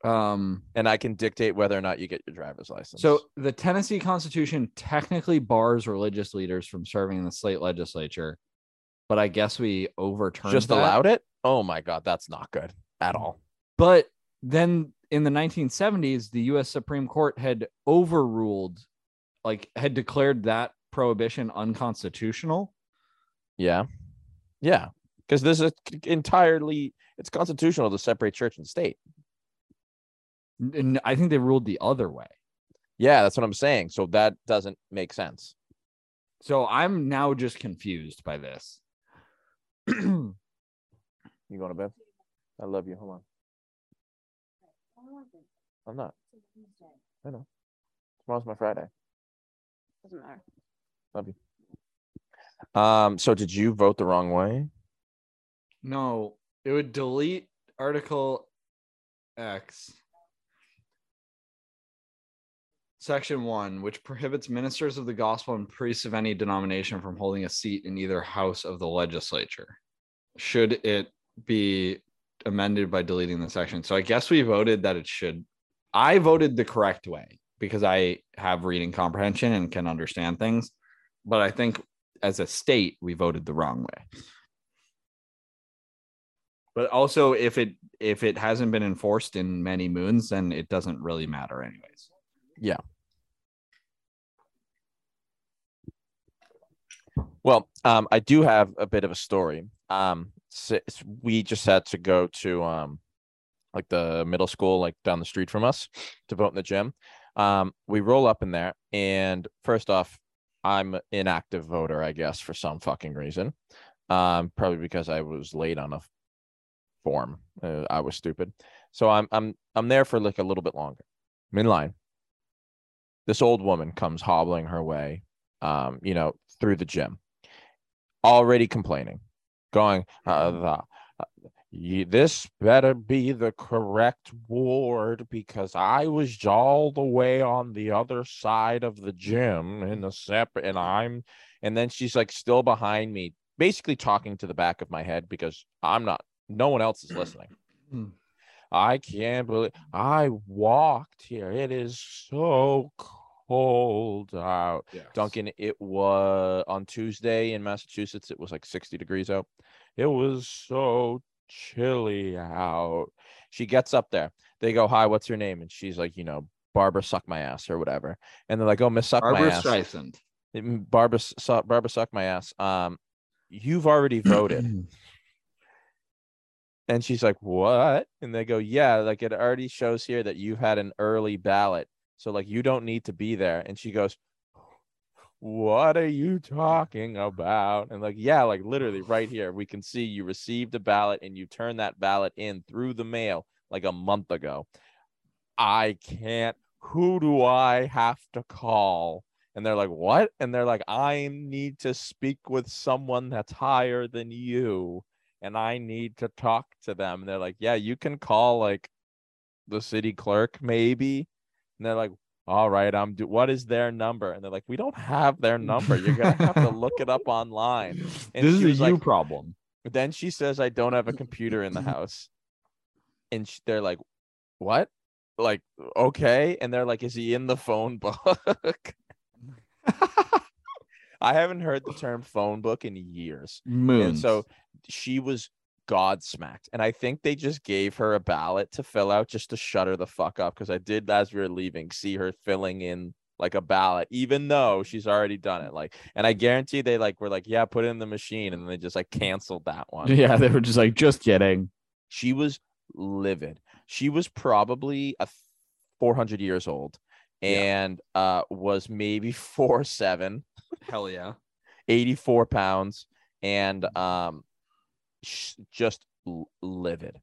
Um, and I can dictate whether or not you get your driver's license. So the Tennessee Constitution technically bars religious leaders from serving in the state legislature, but I guess we overturned just that. allowed it? Oh my god, that's not good at all. But then in the 1970s, the U.S. Supreme Court had overruled, like had declared that prohibition unconstitutional. Yeah. Yeah. Because this is entirely it's constitutional to separate church and state. And I think they ruled the other way. Yeah, that's what I'm saying. So that doesn't make sense. So I'm now just confused by this. You going to bed? I love you. Hold on. I'm not. I know. Tomorrow's my Friday. Doesn't matter. Love you. Um, so did you vote the wrong way? No, it would delete Article X, Section 1, which prohibits ministers of the gospel and priests of any denomination from holding a seat in either house of the legislature. Should it be amended by deleting the section? So I guess we voted that it should. I voted the correct way because I have reading comprehension and can understand things. But I think as a state, we voted the wrong way but also if it if it hasn't been enforced in many moons then it doesn't really matter anyways Well, um, I do have a bit of a story. Um, s- s- we just had to go to um, like the middle school, like down the street from us, to vote in the gym. Um, we roll up in there, and first off, I'm an active voter, I guess, for some fucking reason. Um, probably because I was late on a form. Uh, I was stupid. So I'm I'm I'm there for like a little bit longer. I'm in line. This old woman comes hobbling her way, um, you know, through the gym, already complaining, going, uh, the, uh, "Ye- this better be the correct ward because I was all the way on the other side of the gym in the separate, and I'm, and then she's like still behind me, basically talking to the back of my head because I'm not, no one else is listening. Hmm. I can't believe I walked here. It is so cold out. Duncan, it was on Tuesday in Massachusetts. It was like 60 degrees out. It was so chilly out. She gets up there. They go, Hi, what's your name? And she's like, You know, Barbara, suck my ass or whatever. And they're like, Oh, Miss Suck Barbara my ass. Streisand. Mm, Barbara, su- Barbara, suck my ass. Um, you've already voted. And she's like, What? And they go, Yeah, like it already shows here that you've had an early ballot. So, like, you don't need to be there. And she goes, What are you talking about? And, like, yeah, like literally right here, we can see you received a ballot and you turned that ballot in through the mail like a month ago. I can't. Who do I have to call? And they're like, What? And they're like, I need to speak with someone that's higher than you and I need to talk to them. And they're like, yeah, you can call like the city clerk, maybe. And they're like, all right, I'm do what is their number? And they're like, we don't have their number. You're gonna have to look it up online. And this is she a you like, problem. then she says, I don't have a computer in the house. And sh- they're like, what? Like, okay. And they're like, is he in the phone book? I haven't heard the term phone book in years. Moons. And so she was godsmacked. And I think they just gave her a ballot to fill out just to shut her the fuck up. Because I did, as we were leaving, see her filling in like a ballot, even though she's already done it. Like, and I guarantee they like were like, yeah, put it in the machine. And then they just like canceled that one. yeah, they were just like, just kidding. She was livid. She was probably a 400 years old Yeah. and uh was maybe four seven. Hell yeah. 84 pounds and um sh- just livid.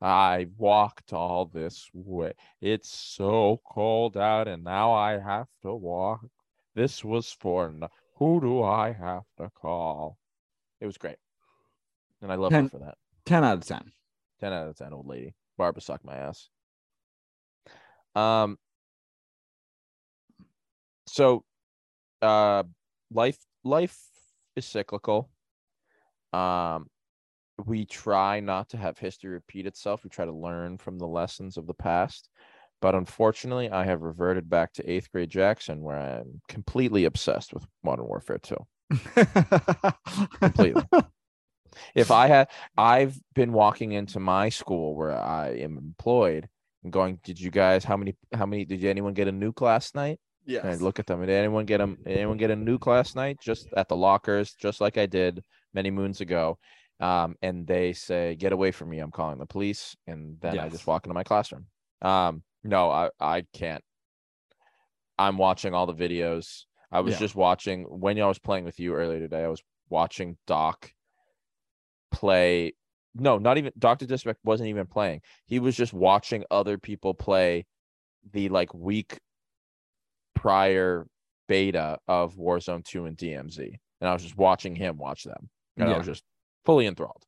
I walked all this way. It's so cold out and now i have to walk. This was for no- who do i have to call? It was great. And i love her for that. 10 out of 10. 10 out of 10 old lady. Barbara sucked my ass. Um so uh life life is cyclical. Um we try not to have history repeat itself we try to learn from the lessons of the past but unfortunately i have reverted back to eighth grade jackson where i'm completely obsessed with modern warfare 2 Completely. if I had, I've been walking into my school where I am employed and going, did you guys, how many, how many, did anyone get a nuke last night? Yeah. And I look at them, did anyone get them, did anyone get a nuke last night? Just at the lockers, just like I did many moons ago. Um, and they say, get away from me. I'm calling the police. And then I just walk into my classroom. Um, no, I, I can't. I'm watching all the videos. I was Yeah. just watching when I was playing with you earlier today. I was watching Doc play. No, not even Dr. Disrespect wasn't even playing. He was just watching other people play the like week prior beta of Warzone 2 and DMZ. And I was just watching him watch them. And I was just fully enthralled.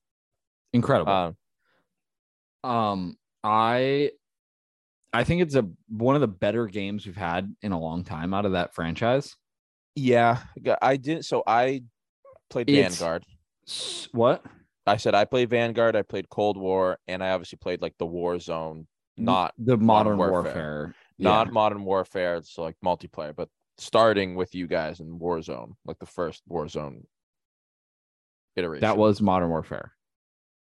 Incredible. Um, Um, I I think it's a one of the better games we've had in a long time out of that franchise. yeah, I did. So I played It's- Vanguard. What? I said I played Vanguard. I played Cold War, and I obviously played like the War Zone, not the Modern modern, Warfare. warfare. not Modern Warfare. It's like multiplayer, but starting with you guys in Warzone, like the first Warzone iteration. that was modern warfare.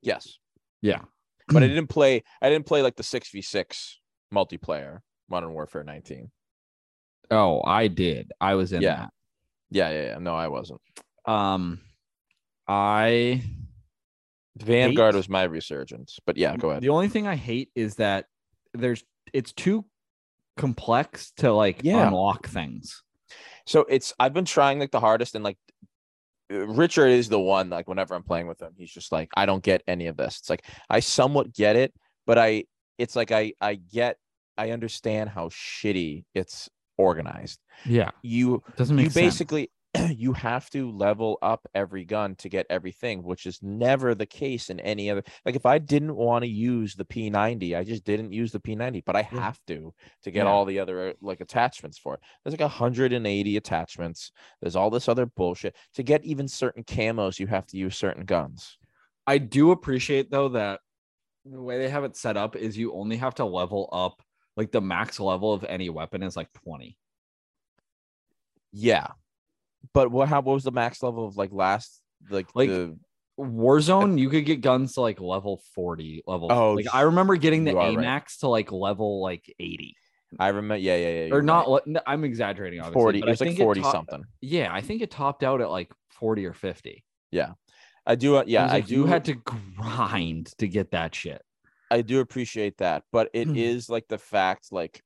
yes, Yeah. but I didn't play. I didn't play like the six v six multiplayer Modern Warfare 19. Oh, I did. I was in Yeah. Yeah, yeah, yeah. No, I wasn't. Um, I Vanguard Hate? was my resurgence, but yeah, go ahead. The only thing I hate is that there's it's too complex to like Yeah. unlock things. So it's I've been trying like the hardest and like Richard is the one like whenever I'm playing with him, he's just like I don't get any of this. It's like I somewhat get it, but I it's like I I get I understand how shitty it's organized. Yeah, You doesn't make you sense. basically you have to level up every gun to get everything, which is never the case in any other. Like if I didn't want to use the P90, I just didn't use the P90, but I have to to get Yeah. all the other like attachments for it. There's like 180 attachments. There's all this other bullshit to get even certain camos. You have to use certain guns. I do appreciate though that the way they have it set up is you only have to level up like the max level of any weapon is like 20. Yeah, but what? How what was the max level of like last like Like, the Warzone, you could get guns to like level 40 level. Oh, like I remember getting the are right. To like level like 80. I remember? Yeah, yeah, yeah. Or not right. no, I'm exaggerating obviously. 40. but It was like 40 top- something. Yeah, I think it topped out at like 40 or 50. Yeah, I do. uh, Yeah, I like do. You had to grind to get that shit. I do appreciate that, but it is Hmm. like the fact, like,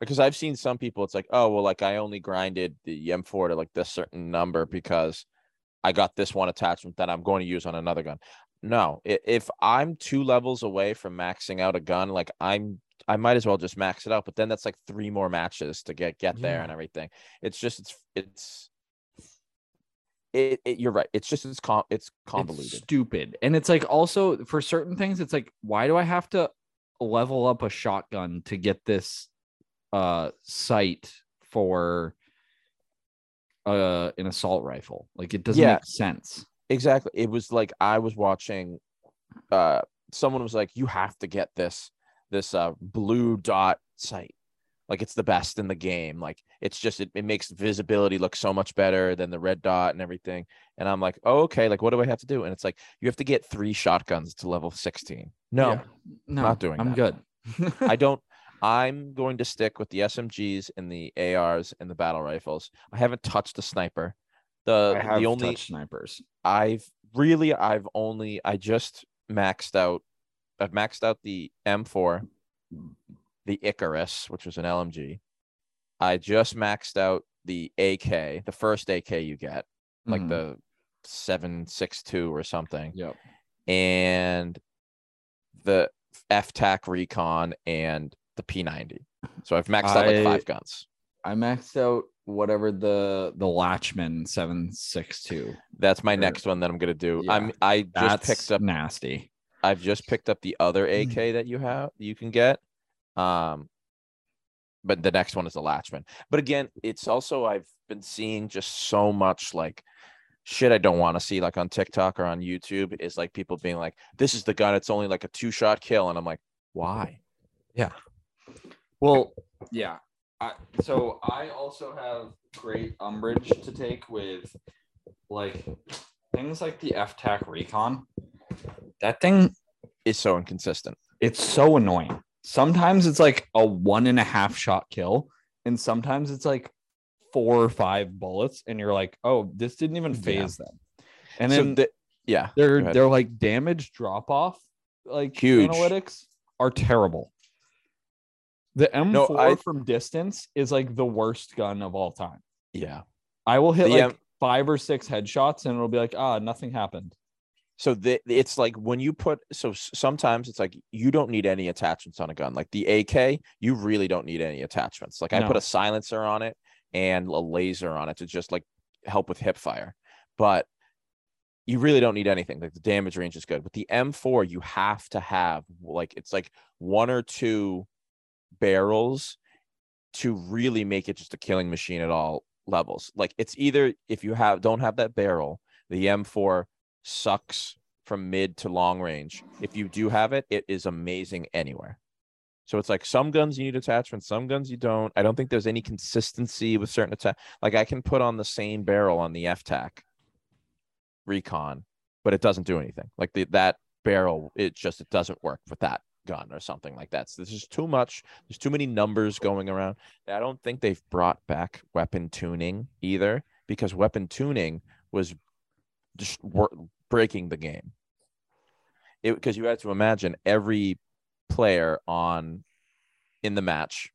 because I've seen some people, it's like, oh, well, like I only grinded the M4 to like this certain number because I got this one attachment that I'm going to use on another gun. No, if I'm two levels away from maxing out a gun, like I'm, I might as well just max it out. But then that's like three more matches to get get there Yeah. and everything. It's just, it's, it's, it, it you're right. It's just it's com- it's It's convoluted. stupid. And it's like also for certain things, it's like, why do I have to level up a shotgun to get this uh sight for uh an assault rifle? Like it doesn't Yeah. make sense. exactly it was like i was watching uh someone was like you have to get this this uh blue dot sight like it's the best in the game like it's just it, it makes visibility look so much better than the red dot and everything and i'm like oh okay like what do i have to do and it's like you have to get three shotguns to level 16 no Yeah. no, not doing I'm that. good. i don't i'm going to stick with the smgs and the ars and the battle rifles i haven't touched the sniper the the only touched snipers. I've really I've only I just maxed out I've maxed out the M4, the Icarus, which was an LMG. I just maxed out the AK, the first AK you get, like Mhm. the 762 or something, Yep. and the FTAC Recon and the P90. So I've maxed out like five guns. I maxed out whatever the the Lachmann 762. That's my Sure. next one that I'm gonna do. Yeah, I'm I just picked up nasty. I've just picked up the other Mm. AK that you have you can get. Um but the next one is the Latchman. But again, it's also I've been seeing just so much like shit I don't want to see like on TikTok or on YouTube is like people being like, this is the gun, it's only like a two shot kill. And I'm like, why? Well, yeah. I, so I also have great umbrage to take with like things like the FTAC Recon. That thing, is so inconsistent. it's so annoying. Sometimes it's like a one and a half shot kill, and sometimes it's like four or five bullets, and you're like, oh, this didn't even Yeah. faze them. And so then the, yeah, they're they're like damage drop off like Huge. analytics are terrible. The M4 No, I- from distance is like the worst gun of all time. yeah. I will hit The like M- five or six headshots and it'll be like, ah, nothing happened. So the, it's like when you put so sometimes it's like you don't need any attachments on a gun. Like the AK, you really don't need any attachments. Like I put a silencer on it and a laser on it to just like help with hip fire. But you really don't need anything. Like the damage range is good. With the M4, you have to have like it's like one or two barrels to really make it just a killing machine at all levels. Like it's either if you have don't have that barrel, the M4 sucks from mid to long range. If you do have it, it is amazing anywhere. So it's like some guns you need attachments, some guns you don't. I don't think there's any consistency with certain attack. Like I can put on the same barrel on the FTAC recon, but it doesn't do anything. Like the that barrel, it just it doesn't work with that gun or something like that. So this is too much. There's too many numbers going around. I don't think they've brought back weapon tuning either because weapon tuning was just breaking the game. Because you had to imagine every player on in the match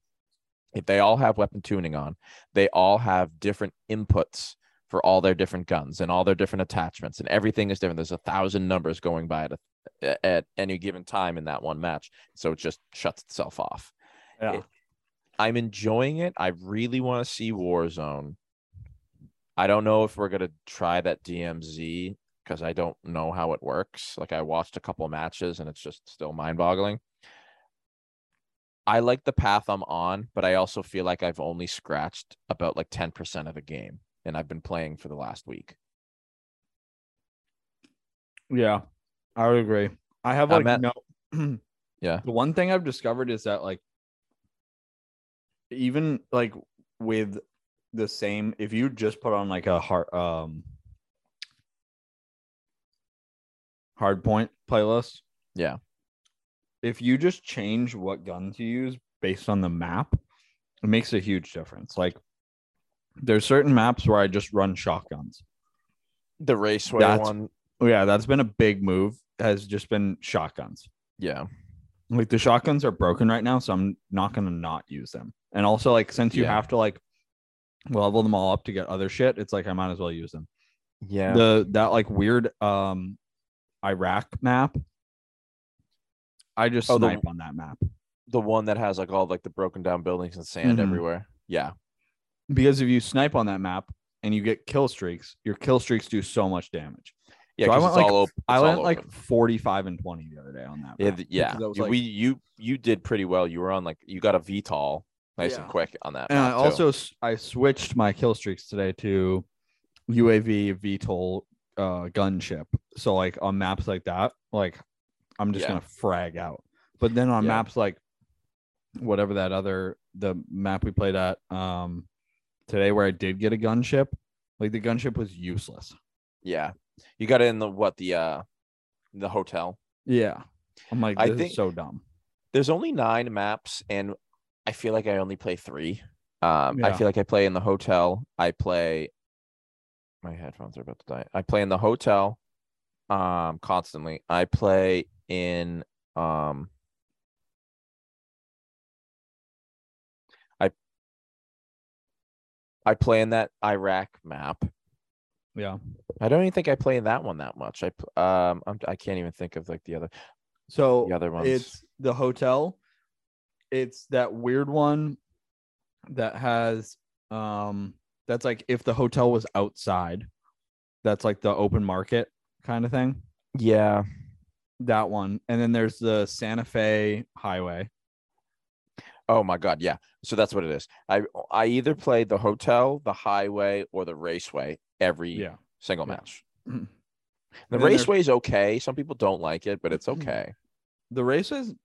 if they all have weapon tuning on, they all have different inputs for all their different guns and all their different attachments, and everything is different. There's a thousand numbers going by at, a, at any given time in that one match, so it just shuts itself off. Yeah. It- I'm enjoying it. I really want to see Warzone. I don't know if we're gonna try that DMZ because I don't know how it works. Like I watched a couple matches and it's just still mind-boggling. I like the path I'm on, but I also feel like I've only scratched about like 10% of the game and I've been playing for the last week. Yeah, I would agree. I have like at- no. Yeah. The one thing I've discovered is that like, even like with the same, if you just put on like a hard um hard point playlist, Yeah. if you just change what guns you use based on the map, it makes a huge difference. Like, there's certain maps where I just run shotguns. The raceway That's- one. Oh, yeah, that's been a big move. Has just been shotguns. Yeah. Like the shotguns are broken right now, so I'm not gonna not use them. And also, like since you Yeah. have to like level them all up to get other shit, it's like I might as well use them. Yeah. The that like weird um Iraq map. I just Oh, the- snipe on that map the one that has like all like the broken down buildings and sand Mhm. everywhere. Yeah. Because if you snipe on that map and you get kill streaks, your kill streaks do so much damage. Yeah. So I went it's like all op- I went like open. 45 and 20 the other day on that. Yeah, map yeah. because I was You- like- we you you did pretty well. You were on like you got a VTOL nice and quick on that. And I map, too. also s- I switched my kill streaks today to UAV VTOL uh gunship. So like on maps like that, like I'm just Yeah. gonna frag out. But then on Yeah. maps like whatever that other the map we played at um today where I did get a gunship, like the gunship was useless. yeah. You got it in the what the uh the hotel. Yeah. I'm like, I think- so dumb. There's only nine maps, and I feel like I only play three. Um, I feel like I play in the hotel. I play. My headphones are about to die. I play in the hotel, um, constantly. I play in um. I play in that Iraq map. Yeah. I don't even think I play in that one that much. I um I'm, I can't even think of like the other So the other ones. it's the hotel. It's that weird one that has um that's like if the hotel was outside. That's like the open market kind of thing. yeah. That one. And then there's the Santa Fe highway. Oh my god, yeah. So that's what it is. I I either play the hotel, the highway, or the raceway every Yeah. single Yeah. match. The raceway is okay. Some people don't like it, but it's okay. The raceways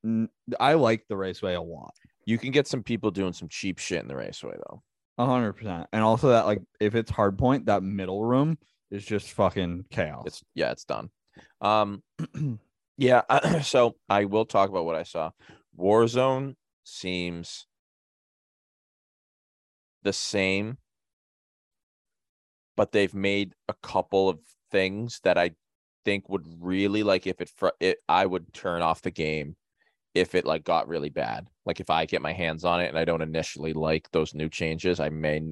I like the raceway a lot. You can get some people doing some cheap shit in the raceway though. A hundred percent. And also that like if it's hard point, that middle room is just fucking chaos. It's yeah, it's done. Um yeah, so I will talk about what I saw. Warzone seems the same, but they've made a couple of things that I think would really like if it, fr- it I would turn off the game if it like got really bad. Like if I get my hands on it and I don't initially like those new changes, I may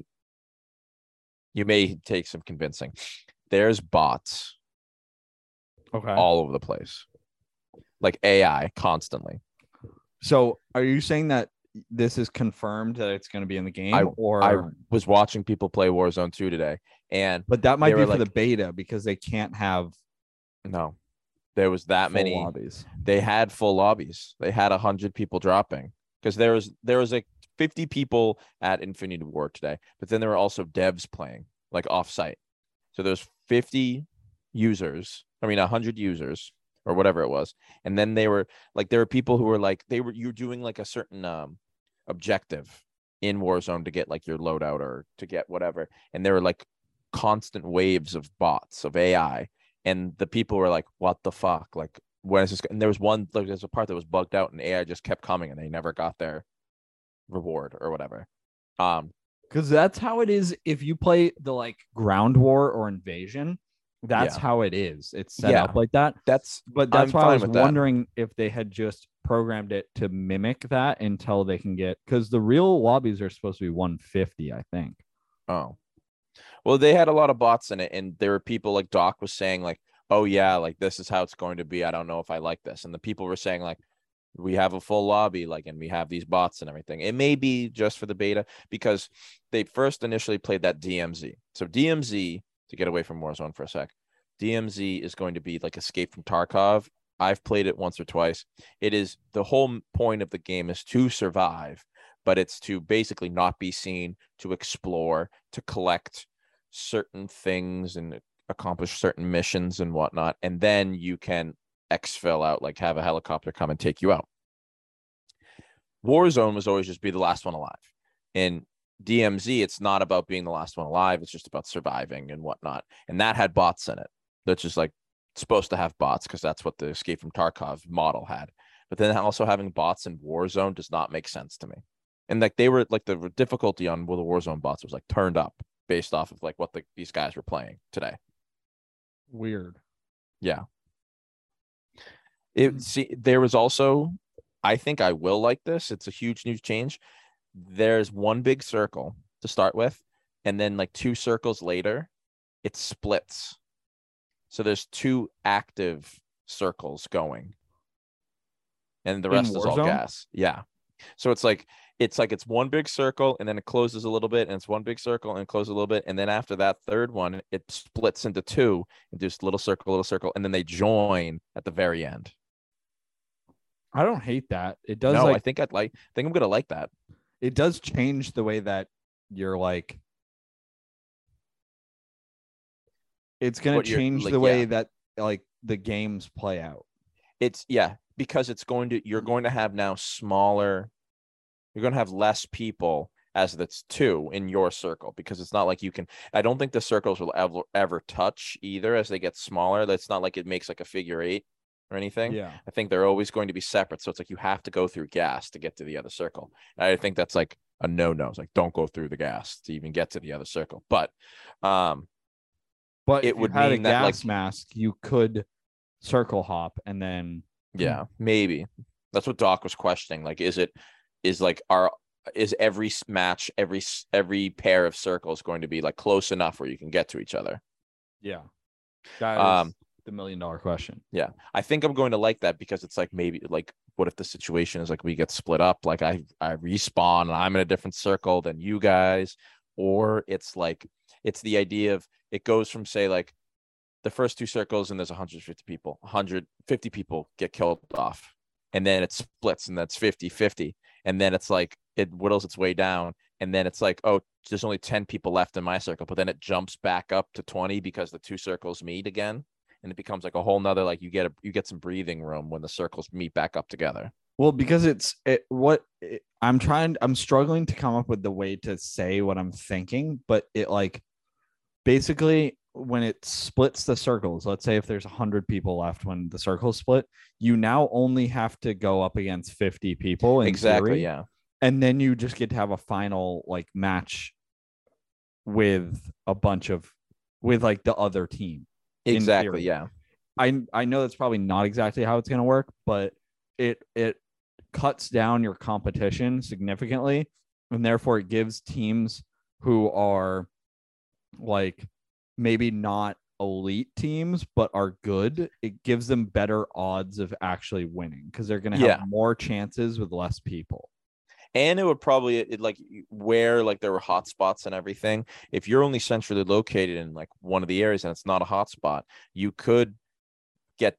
you may take some convincing. There's bots okay. all over the place. Like AI constantly. So are you saying that this is confirmed that it's going to be in the game or I was watching people play Warzone 2 today and but that might be for the beta because they can't have no there was that many lobbies. they had full lobbies. They had a hundred people dropping because there was there was like 50 people at Infinity War today, but then there were also devs playing like offsite. So there's 50 users, I mean 100 users or whatever it was. And then they were like there were people who were like they were you're doing like a certain um objective in Warzone to get like your loadout or to get whatever. And there were like constant waves of bots of AI and the people were like what the fuck like when is this go-" and there was one like there's a part that was bugged out and AI just kept coming and they never got their reward or whatever. Um Because that's how it is if you play the like ground war or invasion. That's Yeah. how it is. It's set Yeah. up like that. That's But that's I'm why I was with that. wondering if they had just programmed it to mimic that until they can get because the real lobbies are supposed to be 150, I think. Oh. Well, they had a lot of bots in it, and there were people like Doc was saying, like, oh yeah, like this is how it's going to be. I don't know if I like this. And the people were saying, like, we have a full lobby, like, and we have these bots and everything. It may be just for the beta because they first initially played that DMZ. So DMZ, to get away from Warzone for a sec, DMZ is going to be like Escape from Tarkov. I've played it once or twice. It is the whole point of the game is to survive, but it's to basically not be seen, to explore, to collect certain things and accomplish certain missions and whatnot. And then you can exfil out, like have a helicopter come and take you out. Warzone was always just be the last one alive. In DMZ, it's not about being the last one alive, it's just about surviving and whatnot. And that had bots in it. That's just like supposed to have bots because that's what the Escape from Tarkov model had. But then also having bots in Warzone does not make sense to me. And like they were like the difficulty on well, the Warzone bots was like turned up based off of like what the, these guys were playing today. Weird. Yeah. It hmm. see there was also I think I will like this. It's a huge new change. There's one big circle to start with, and then like two circles later, it splits. So there's two active circles going. And the rest is all Warzone? gas. Yeah. So it's like it's like it's one big circle and then it closes a little bit and it's one big circle and closes a little bit and then after that third one it splits into two and just little circle little circle and then they join at the very end I don't hate that. It does no i think i'd like I think i'm gonna like that it does change the way that you're like it's gonna change like, the way yeah. that like the games play out. it's yeah because it's going to you're going to have now smaller you're going to have less people as that's two in your circle because it's not like you can i don't think the circles will ever ever touch either as they get smaller that's not like it makes like a figure eight or anything Yeah. I think they're always going to be separate. So it's like you have to go through gas to get to the other circle. And I think that's like a no no. It's like don't go through the gas to even get to the other circle. But um But It would had a mean that, like- mask, you could circle hop and then yeah, maybe that's what Doc was questioning. Like, is it is like our is every match every every pair of circles going to be like close enough where you can get to each other? yeah. That is Um, the million dollar question. Yeah, I think I'm going to like that because it's like maybe like what if the situation is like we get split up, like I I respawn and I'm in a different circle than you guys, or it's like it's the idea of it goes from say like the first two circles and there's 150 people, 150 people get killed off, and then it splits and that's 50 50, and then it's like it whittles its way down, and then it's like oh there's only 10 people left in my circle, but then it jumps back up to 20 because the two circles meet again and it becomes like a whole nother like you get a you get some breathing room when the circles meet back up together. Well, because it's it, what it, I'm trying, I'm struggling to come up with the way to say what I'm thinking, but it like basically when it splits the circles, let's say if there's 100 people left when the circles split, you now only have to go up against 50 people. In exactly, theory, yeah. And then you just get to have a final like match with a bunch of with like the other team. Exactly, yeah. I I know that's probably not exactly how it's going to work, but it it cuts down your competition significantly, and therefore it gives teams who are like maybe not elite teams but are good. It gives them better odds of actually winning because they're going to have Yeah. more chances with less people. And it would probably it, like where like there were hotspots and everything. If you're only centrally located in like one of the areas and it's not a hotspot, you could get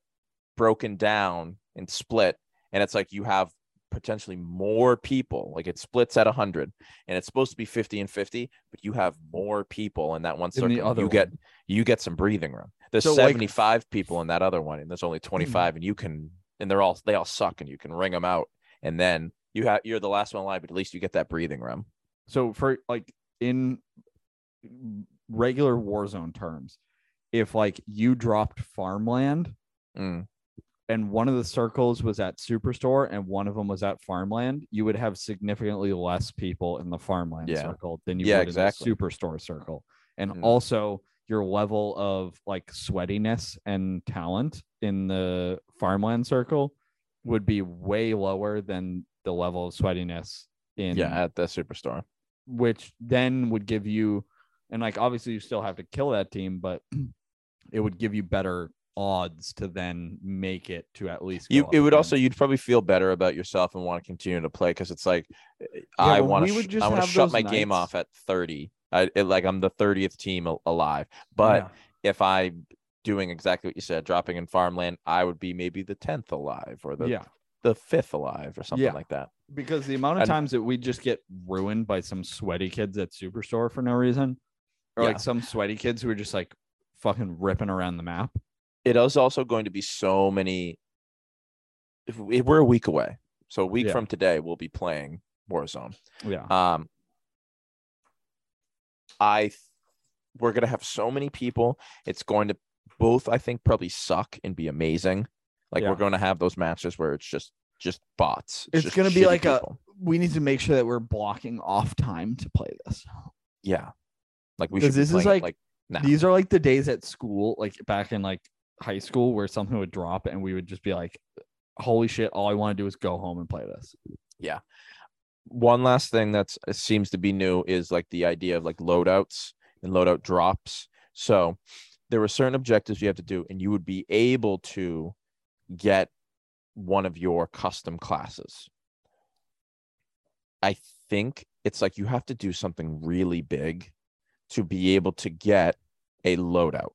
broken down and split. And it's like you have potentially more people. Like it splits at 100 and it's supposed to be 50 and 50, but you have more people in that one circle. you get you get some breathing room. There's So, like- Hmm. 75 people in that other one and there's only 25 and you can and they're all they all suck and you can ring them out and then you have you're the last one alive but at least you get that breathing room. So for like in regular Warzone terms, if like you dropped farmland Mm, and one of the circles was at Superstore and one of them was at farmland, you would have significantly less people in the farmland Yeah. circle than you Yeah, would exactly. in the Superstore circle. And Mm. also your level of like sweatiness and talent in the farmland circle would be way lower than the level of sweatiness in yeah, at the superstore. which then would give you and like obviously you still have to kill that team but it would give you better odds to then make it to at least you it would again. also you'd probably feel better about yourself and want to continue to play because it's like Yeah, I want to just I want to shut my game off at 30. I it, like I'm the 30th team al- alive. But Yeah. if I doing exactly what you said, dropping in farmland, I would be maybe the 10th alive or the yeah the fifth alive or something Yeah. like that. because the amount of And- times that we just get ruined by some sweaty kids at superstore for no reason or Yeah. like some sweaty kids who are just like fucking ripping around the map It is also going to be so many. If we- we're a week away, so a week Yeah. from today we'll be playing Warzone. yeah Um, I th- we're gonna have so many people. It's going to both, I think, probably suck and be amazing. Like Yeah. we're going to have those matches where it's just just bots. It's just gonna be shitty like a- we need to make sure that we're blocking off time to play this yeah. Like we should. be this is it, like- now. these are like the days at school like back in like high school where something would drop and we would just be like holy shit all i want to do is go home and play this Yeah. one last thing that's uh, seems to be new is like the idea of like loadouts and loadout drops. So there were certain objectives you have to do, and you would be able to get one of your custom classes. I think it's like you have to do something really big to be able to get a loadout,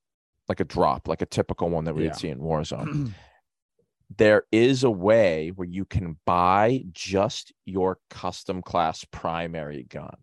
like a drop, like a typical one that we Yeah. would see in Warzone there is a way where you can buy just your custom class primary gun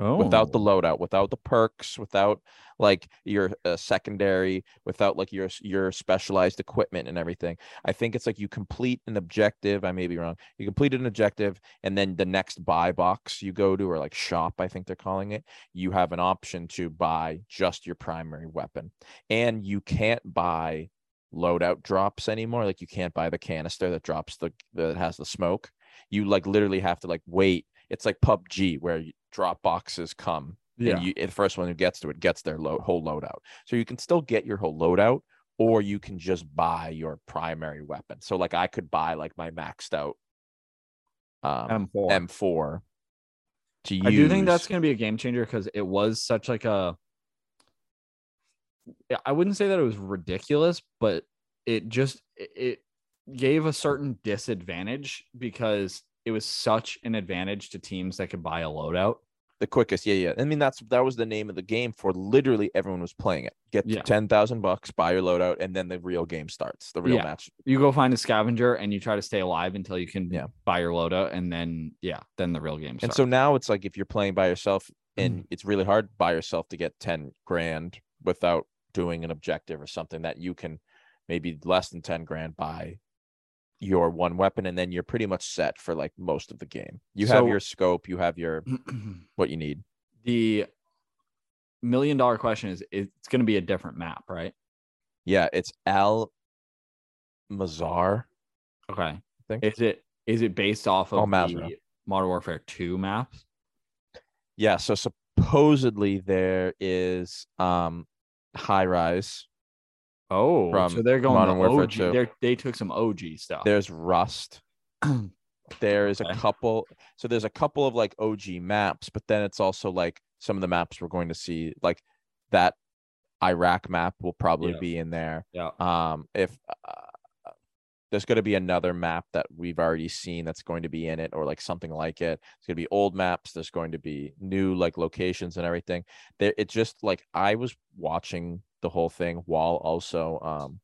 oh without the loadout, without the perks, without like your uh, secondary, without like your your specialized equipment and everything. I think it's like you complete an objective. I may be wrong. You complete an objective, and then the next buy box you go to, or like shop, I think they're calling it. You have an option to buy just your primary weapon, and you can't buy loadout drops anymore. Like you can't buy the canister that drops the that has the smoke. You like literally have to like wait. It's like PUBG where drop boxes come yeah and you the first one who gets to it gets their load, whole loadout. So you can still get your whole loadout, or you can just buy your primary weapon. So like I could buy like my maxed out um, m4 M4 to use. I do think that's going to be a game changer because it was such like a. I wouldn't say that it was ridiculous, but it just it gave a certain disadvantage because it was such an advantage to teams that could buy a loadout. the quickest. Yeah, yeah. I mean that's that was the name of the game for literally everyone was playing it. Get Yeah. to ten thousand bucks, buy your loadout, and then the real game starts. The real Yeah. match. You go find a scavenger and you try to stay alive until you can Yeah. buy your loadout, and then yeah, then the real game Starts. And so now it's like if you're playing by yourself and Mm. it's really hard by yourself to get 10 grand without doing an objective or something that you can maybe less than 10 grand buy your one weapon and then you're pretty much set for like most of the game. You have your scope, you have your what you need. the million dollar question is it's going to be a different map, right? Yeah, it's Al Mazrah. Okay. think. Is it is it based off of the Modern Warfare 2 maps? Yeah, so supposedly there is um high rise, Oh, From so they're going Modern Warfare OG. 2. They're, they took some OG stuff. there's rust. there's Okay. a couple so there's a couple of like og maps but then it's also like some of the maps we're going to see like that iraq map will probably Yeah. be in there yeah. um if uh, there's going to be another map that we've already seen that's going to be in it or like something like it it's going to be old maps there's going to be new like locations and everything there it's just like i was watching the whole thing while also um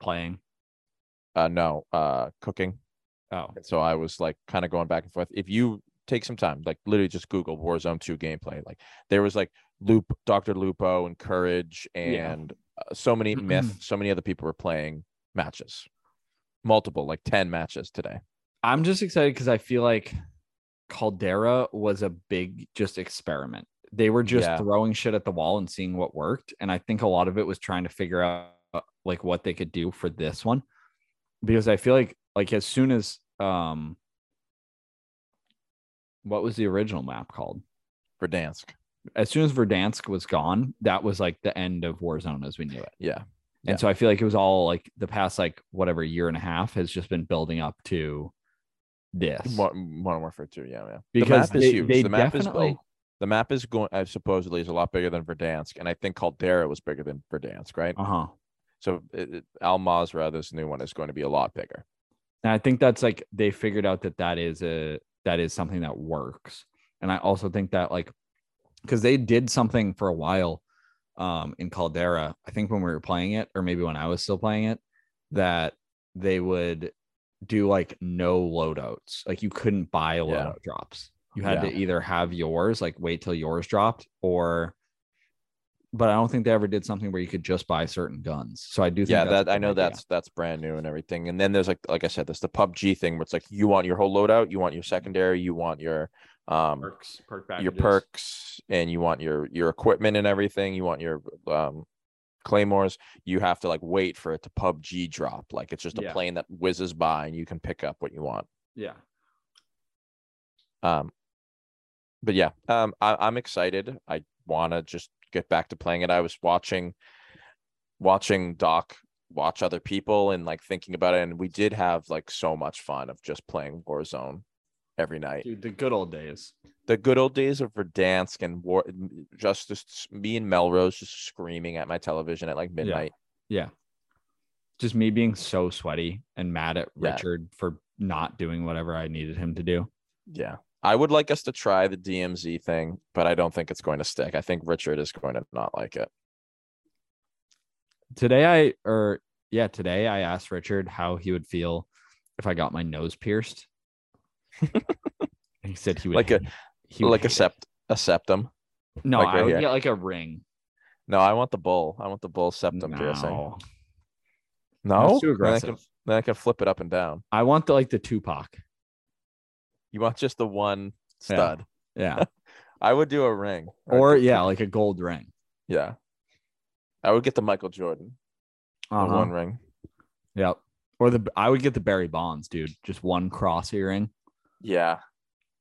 Playing. uh no uh cooking Oh. and so I was like kind of going back and forth. If you take some time, like literally just Google Warzone 2 gameplay, like there was like Loop, Dr. Lupo, and Courage, Yeah. and uh, so many myth, so many other people were playing matches, multiple, like 10 matches today. I'm just excited because I feel like Caldera was a big just experiment. They were just Yeah. throwing shit at the wall and seeing what worked. And I think a lot of it was trying to figure out like what they could do for this one. Because I feel like like as soon as um what was the original map called? Verdansk. as soon as Verdansk was gone, that was like the end of Warzone as we knew it. Yeah. And Yeah. so I feel like it was all like the past like whatever year and a half has just been building up to this. Modern Warfare 2, yeah, yeah. Because the map is they- huge. they the map is. The map is going uh, supposedly is a lot bigger than Verdansk, and I think Caldera was bigger than Verdansk, right? Uh-huh. So it, it, Al Mazrah, this new one, is going to be a lot bigger. And I think that's like they figured out that that is a that is something that works. And I also think that like because they did something for a while um in Caldera, I think when we were playing it, or maybe when I was still playing it, that they would do like no loadouts. Like you couldn't buy Yeah. loadout drops. You had to either have yours, like wait till yours dropped, or but I don't think they ever did something where you could just buy certain guns. So I do think yeah, that I know idea. that's that's brand new and everything. And then there's like like I said, there's the PUBG thing where it's like you want your whole loadout, you want your secondary, you want your um perks, perk your perks, and you want your your equipment and everything. You want your um claymores. You have to like wait for it to PUBG drop. Like it's just a Yeah. plane that whizzes by and you can pick up what you want. Yeah. Um, but yeah, um, I, I'm excited. I want to just get back to playing it. I was watching, watching Doc watch other people and like thinking about it, and we did have like so much fun of just playing Warzone every night. Dude, the good old days. The good old days of Verdansk and War, just just me and Melrose just screaming at my television at like midnight. Yeah. Just me being so sweaty and mad at Yeah. Richard for not doing whatever I needed him to do. Yeah. I would like us to try the DMZ thing, but I don't think it's going to stick. I think Richard is going to not like it. Today I or yeah, today I asked Richard how he would feel if I got my nose pierced. he said he would Like a- he would like a it. sept a septum. No, like I would here. get like a ring. No, I want the bull. I want the bull septum piercing. No. No, That's too then I aggressive. can then I can flip it up and down. I want the like the Tupac. You want just the one stud? Yeah. I would do a ring. Or do- yeah, like a gold ring. yeah. I would get the Michael Jordan the Uh-huh. one ring. Yep. Or the I would get the Barry Bonds, dude. Just one cross earring, Yeah.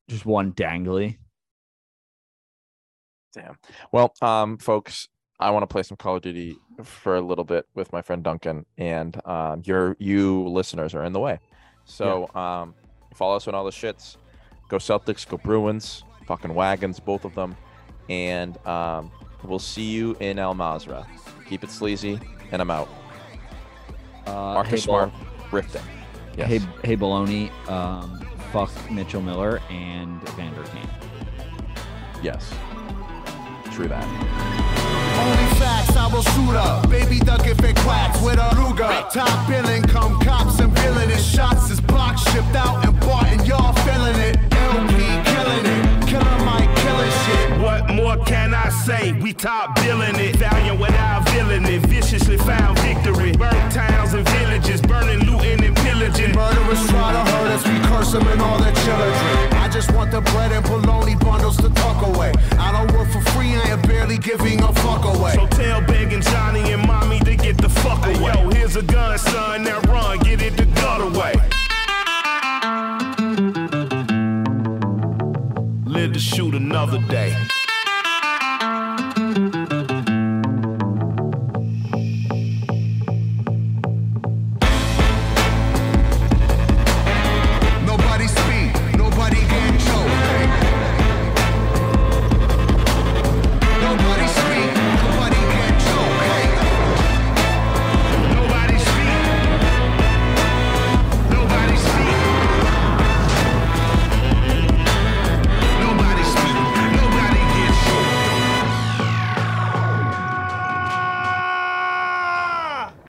just one dangly. Damn. Well, um, folks, I want to play some Call of Duty for a little bit with my friend Duncan, and um, your you listeners are in the way. So, um, follow us on all the shits. Go Celtics, go Bruins, fucking wagons, both of them, and um, we'll see you in El Mazrah. Keep it sleazy, and I'm out. Uh, Marcus hey, Smart, rifting. Yes. Hey, hey, baloney. Um, fuck Mitchell Miller and Vander Kane. Yes. True that. I will shoot up. Baby duck if it quacks with a Ruger. Top billing, come cops and billing it. Shots is blocked, shipped out and bought, and y'all feeling it. El-P killing it. Killer Mike killing shit. What more can I say? We top billing it. Valiant without it Viciously found victory. Burnt towns and villages. Burning, looting, and pillaging. Murderers try to hurt us, we curse them and all their children. I just want the bread and bologna bundles to tuck away. I don't work for free, I am barely giving a fuck away. So tell Big and Johnny and Mommy to get the fuck away. Hey, yo, here's a gun, son, now run, get it the gut away. Live to shoot another day.